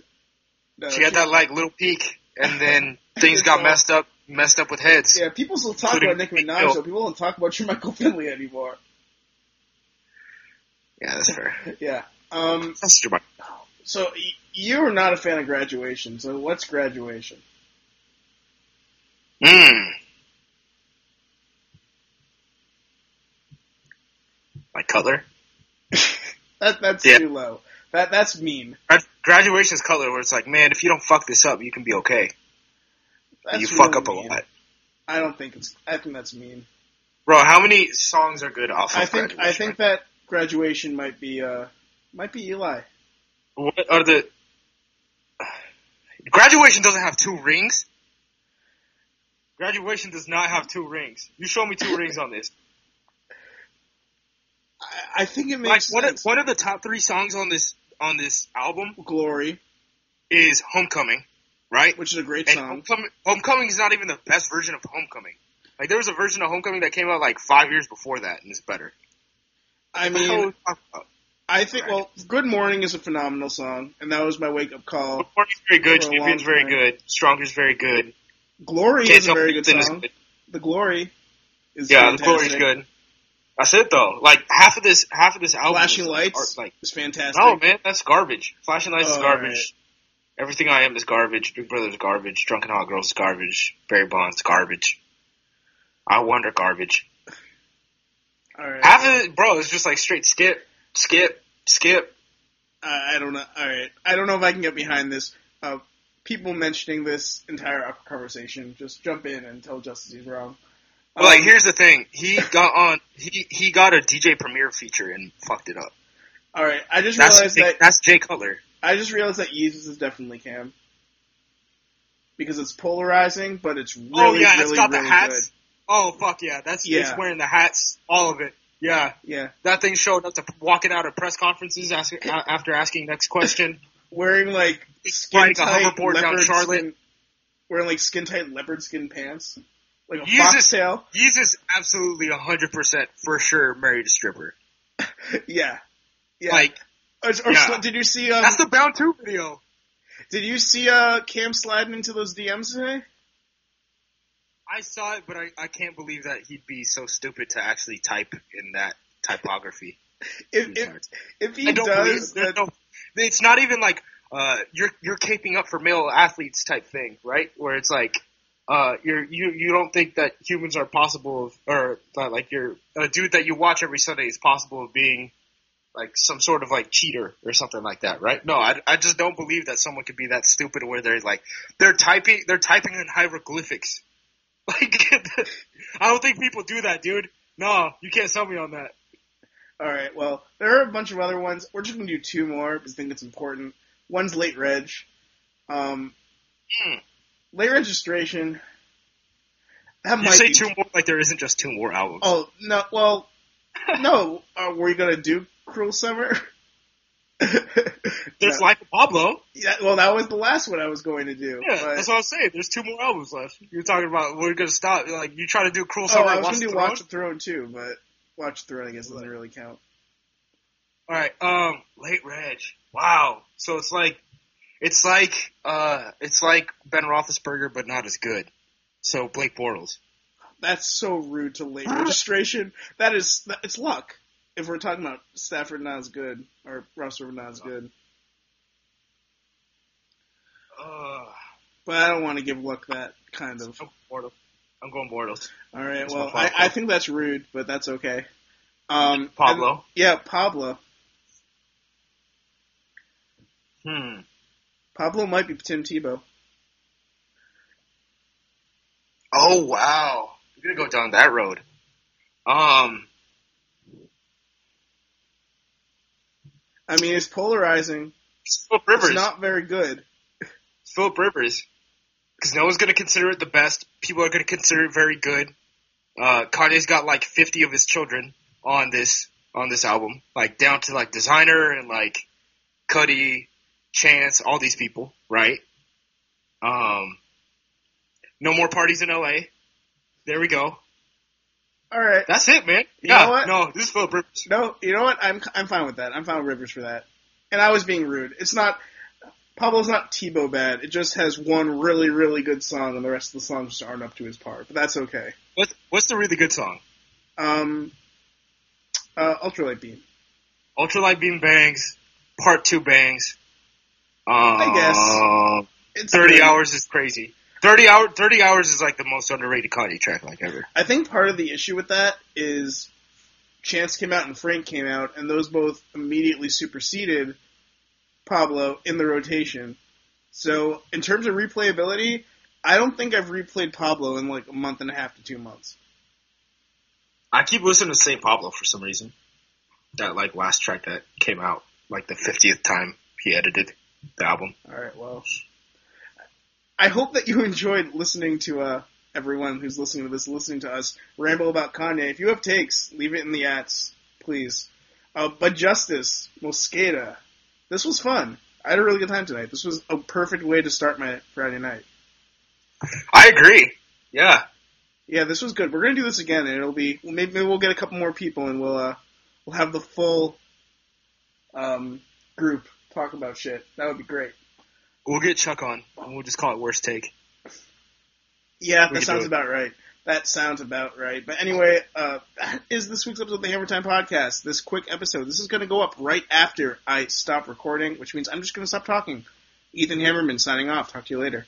No, She had that like little peak, and then things got messed up, messed up with heads. Yeah, people still talk about Meek Minaj, though. People don't talk about Jermichael Finley anymore. Yeah, that's fair. Yeah. Um. That's. So you're not a fan of graduation. So what's graduation? Mm. Like Cutler. That that's Yeah. too low. That that's mean. Graduation is Cutler, where it's like, man, if you don't fuck this up, you can be okay. You fuck really up a mean. lot. I don't think it's. I think that's mean. Bro, how many songs are good off of I think I think that graduation might be uh might be Eli. What are the graduation doesn't have two rings? Graduation does not have two rings. You show me two rings on this. I, I think it Like makes of, sense. one of the top three songs on this on this album Glory, is Homecoming, right? which is a great And song. Homecoming, Homecoming is not even the best version of Homecoming. Like there was a version of Homecoming that came out like five years before that, and it's better. I What the hell are mean, we talking about? I think well, Good Morning is a phenomenal song, and that was my wake up call. Good Morning's very good. For a long Champion's very good. Stronger's very good. Glory Can't is a very good song. good. The Glory is Yeah, fantastic. the Glory's good. That's it though. Like half of this, half of this album. Flashing is Lights are- like is fantastic. no man, that's garbage. Flashing Lights is Oh, garbage. Everything I am is garbage. Big Brother's garbage. Drunk and Hot Girls is garbage. Barry Bonds garbage. I wonder garbage. All right. Half of it, bro, is just like straight skip, skip, skip. I I don't know. All right. I don't know if I can get behind this. Uh, people mentioning this entire conversation, just jump in and tell Justis he's wrong. But like, Um, here's the thing. He got on. He he got a DJ Premier feature and fucked it up. all right. I just That's realized Jay, that that's Jay Cutler. I just realized that Yeezus is definitely Cam because it's polarizing, but it's oh, really, oh yeah, really, it's got really the hats. Oh fuck yeah, that's Yeah. it's wearing the hats, all of it. Yeah. Yeah, that thing showed up to walking out of press conferences asking, after asking next question. wearing like skin a tight hoverboard down leopard Charlotte. skin, wearing like skin tight leopard skin pants, like a Yeezus- foxtail. Just absolutely hundred percent for sure married a stripper. Yeah, yeah. Like Or- or yeah. did you see? Um, that's the Bound Two video. did you see uh, Cam sliding into those DMs today? I saw it, but I, I can't believe that he'd be so stupid to actually type in that typography. If if, if he I don't believe does, that, no. It's not even like uh, you're you're caping up for male athletes type thing, right? Where it's like uh, you're you you don't think that humans are possible of, or uh, like you're a dude that you watch every Sunday is possible of being like some sort of like cheater or something like that, right? No, I, I just don't believe that someone could be that stupid where they're like they're typing they're typing in hieroglyphics. Like I don't think people do that, dude. No, you can't sell me on that. All right. Well, there are a bunch of other ones. We're just gonna do two more because I think it's important. One's late reg. Um, Hmm. late registration. That You say be. two more like there isn't just two more albums. Oh no. Well, no. Uh, were you gonna do Cruel Summer? There's No. Life of Pablo. Yeah, well, that was the last one I was going to do. Yeah, but- that's what I was saying. There's two more albums left. You're talking about we're gonna stop. Like you try to do Cruel oh, Summer. I was Watch going to the do? Watch the Throne too, but Watch the Throne I guess doesn't really count. All right. Um, late Reg. Wow. So it's like, it's like, uh, it's like Ben Roethlisberger, but not as good. So Blake Bortles. That's so rude to late registration. That is, that- it's Luck. If we're talking about Stafford not as good or Russell not as good, Uh, but I don't want to give Luck that kind of. I'm Bortles. I'm going Bortles. All right, That's well, I, I think that's rude, but that's okay. Um, and- Pablo. yeah, Pablo. Hmm. Pablo might be Tim Tebow. Oh wow. We're gonna go down that road. Um. I mean, it's polarizing. Philip Rivers. It's not very good. Philip Rivers. Because no one's going to consider it the best. People are going to consider it very good. Uh, Kanye's got like 50 of his children on this on this album, like down to like Desiigner and like Cudi, Chance, all these people, right? Um, no more parties in LA. There we go. All right. That's it, man. You yeah, know what? no, this is Philip Rivers. No, you know what? I'm I'm fine with that. I'm fine with Rivers for that. And I was being rude. It's not Pablo's not Tebow bad. It just has one really really good song, and the rest of the songs just aren't up to his par. But that's okay. What's what's the really good song? Um, uh, Ultralight Beam. Ultralight Beam bangs, Part Two bangs. Um, I guess. It's 30 good. hours is crazy. 30 hour 30 hours is like the most underrated Kanye track like ever. I think part of the issue with that is Chance came out and Frank came out, and those both immediately superseded Pablo in the rotation. So in terms of replayability, I don't think I've replayed Pablo in like a month and a half to two months. I keep listening to St. Pablo for some reason. That like last track that came out, like the fiftieth time he edited the album. All right, well, I hope that you enjoyed listening to uh, everyone who's listening to this, listening to us ramble about Kanye. If you have takes, leave it in the ats, please. Uh, but Justis, Mosqueda, this was fun. I had a really good time tonight. This was a perfect way to start my Friday night. I agree. Yeah. Yeah, this was good. We're gonna do this again, and it'll be maybe, maybe we'll get a couple more people, and we'll uh, we'll have the full um, group talk about shit. That would be great. We'll get Chuck on, and we'll just call it worst take. Yeah, We that sounds about right. That sounds about right. But anyway, uh, that is this week's episode of the Hammertime Podcast. This quick episode. This is going to go up right after I stop recording, which means I'm just going to stop talking. Ethan Hammerman signing off. Talk to you later.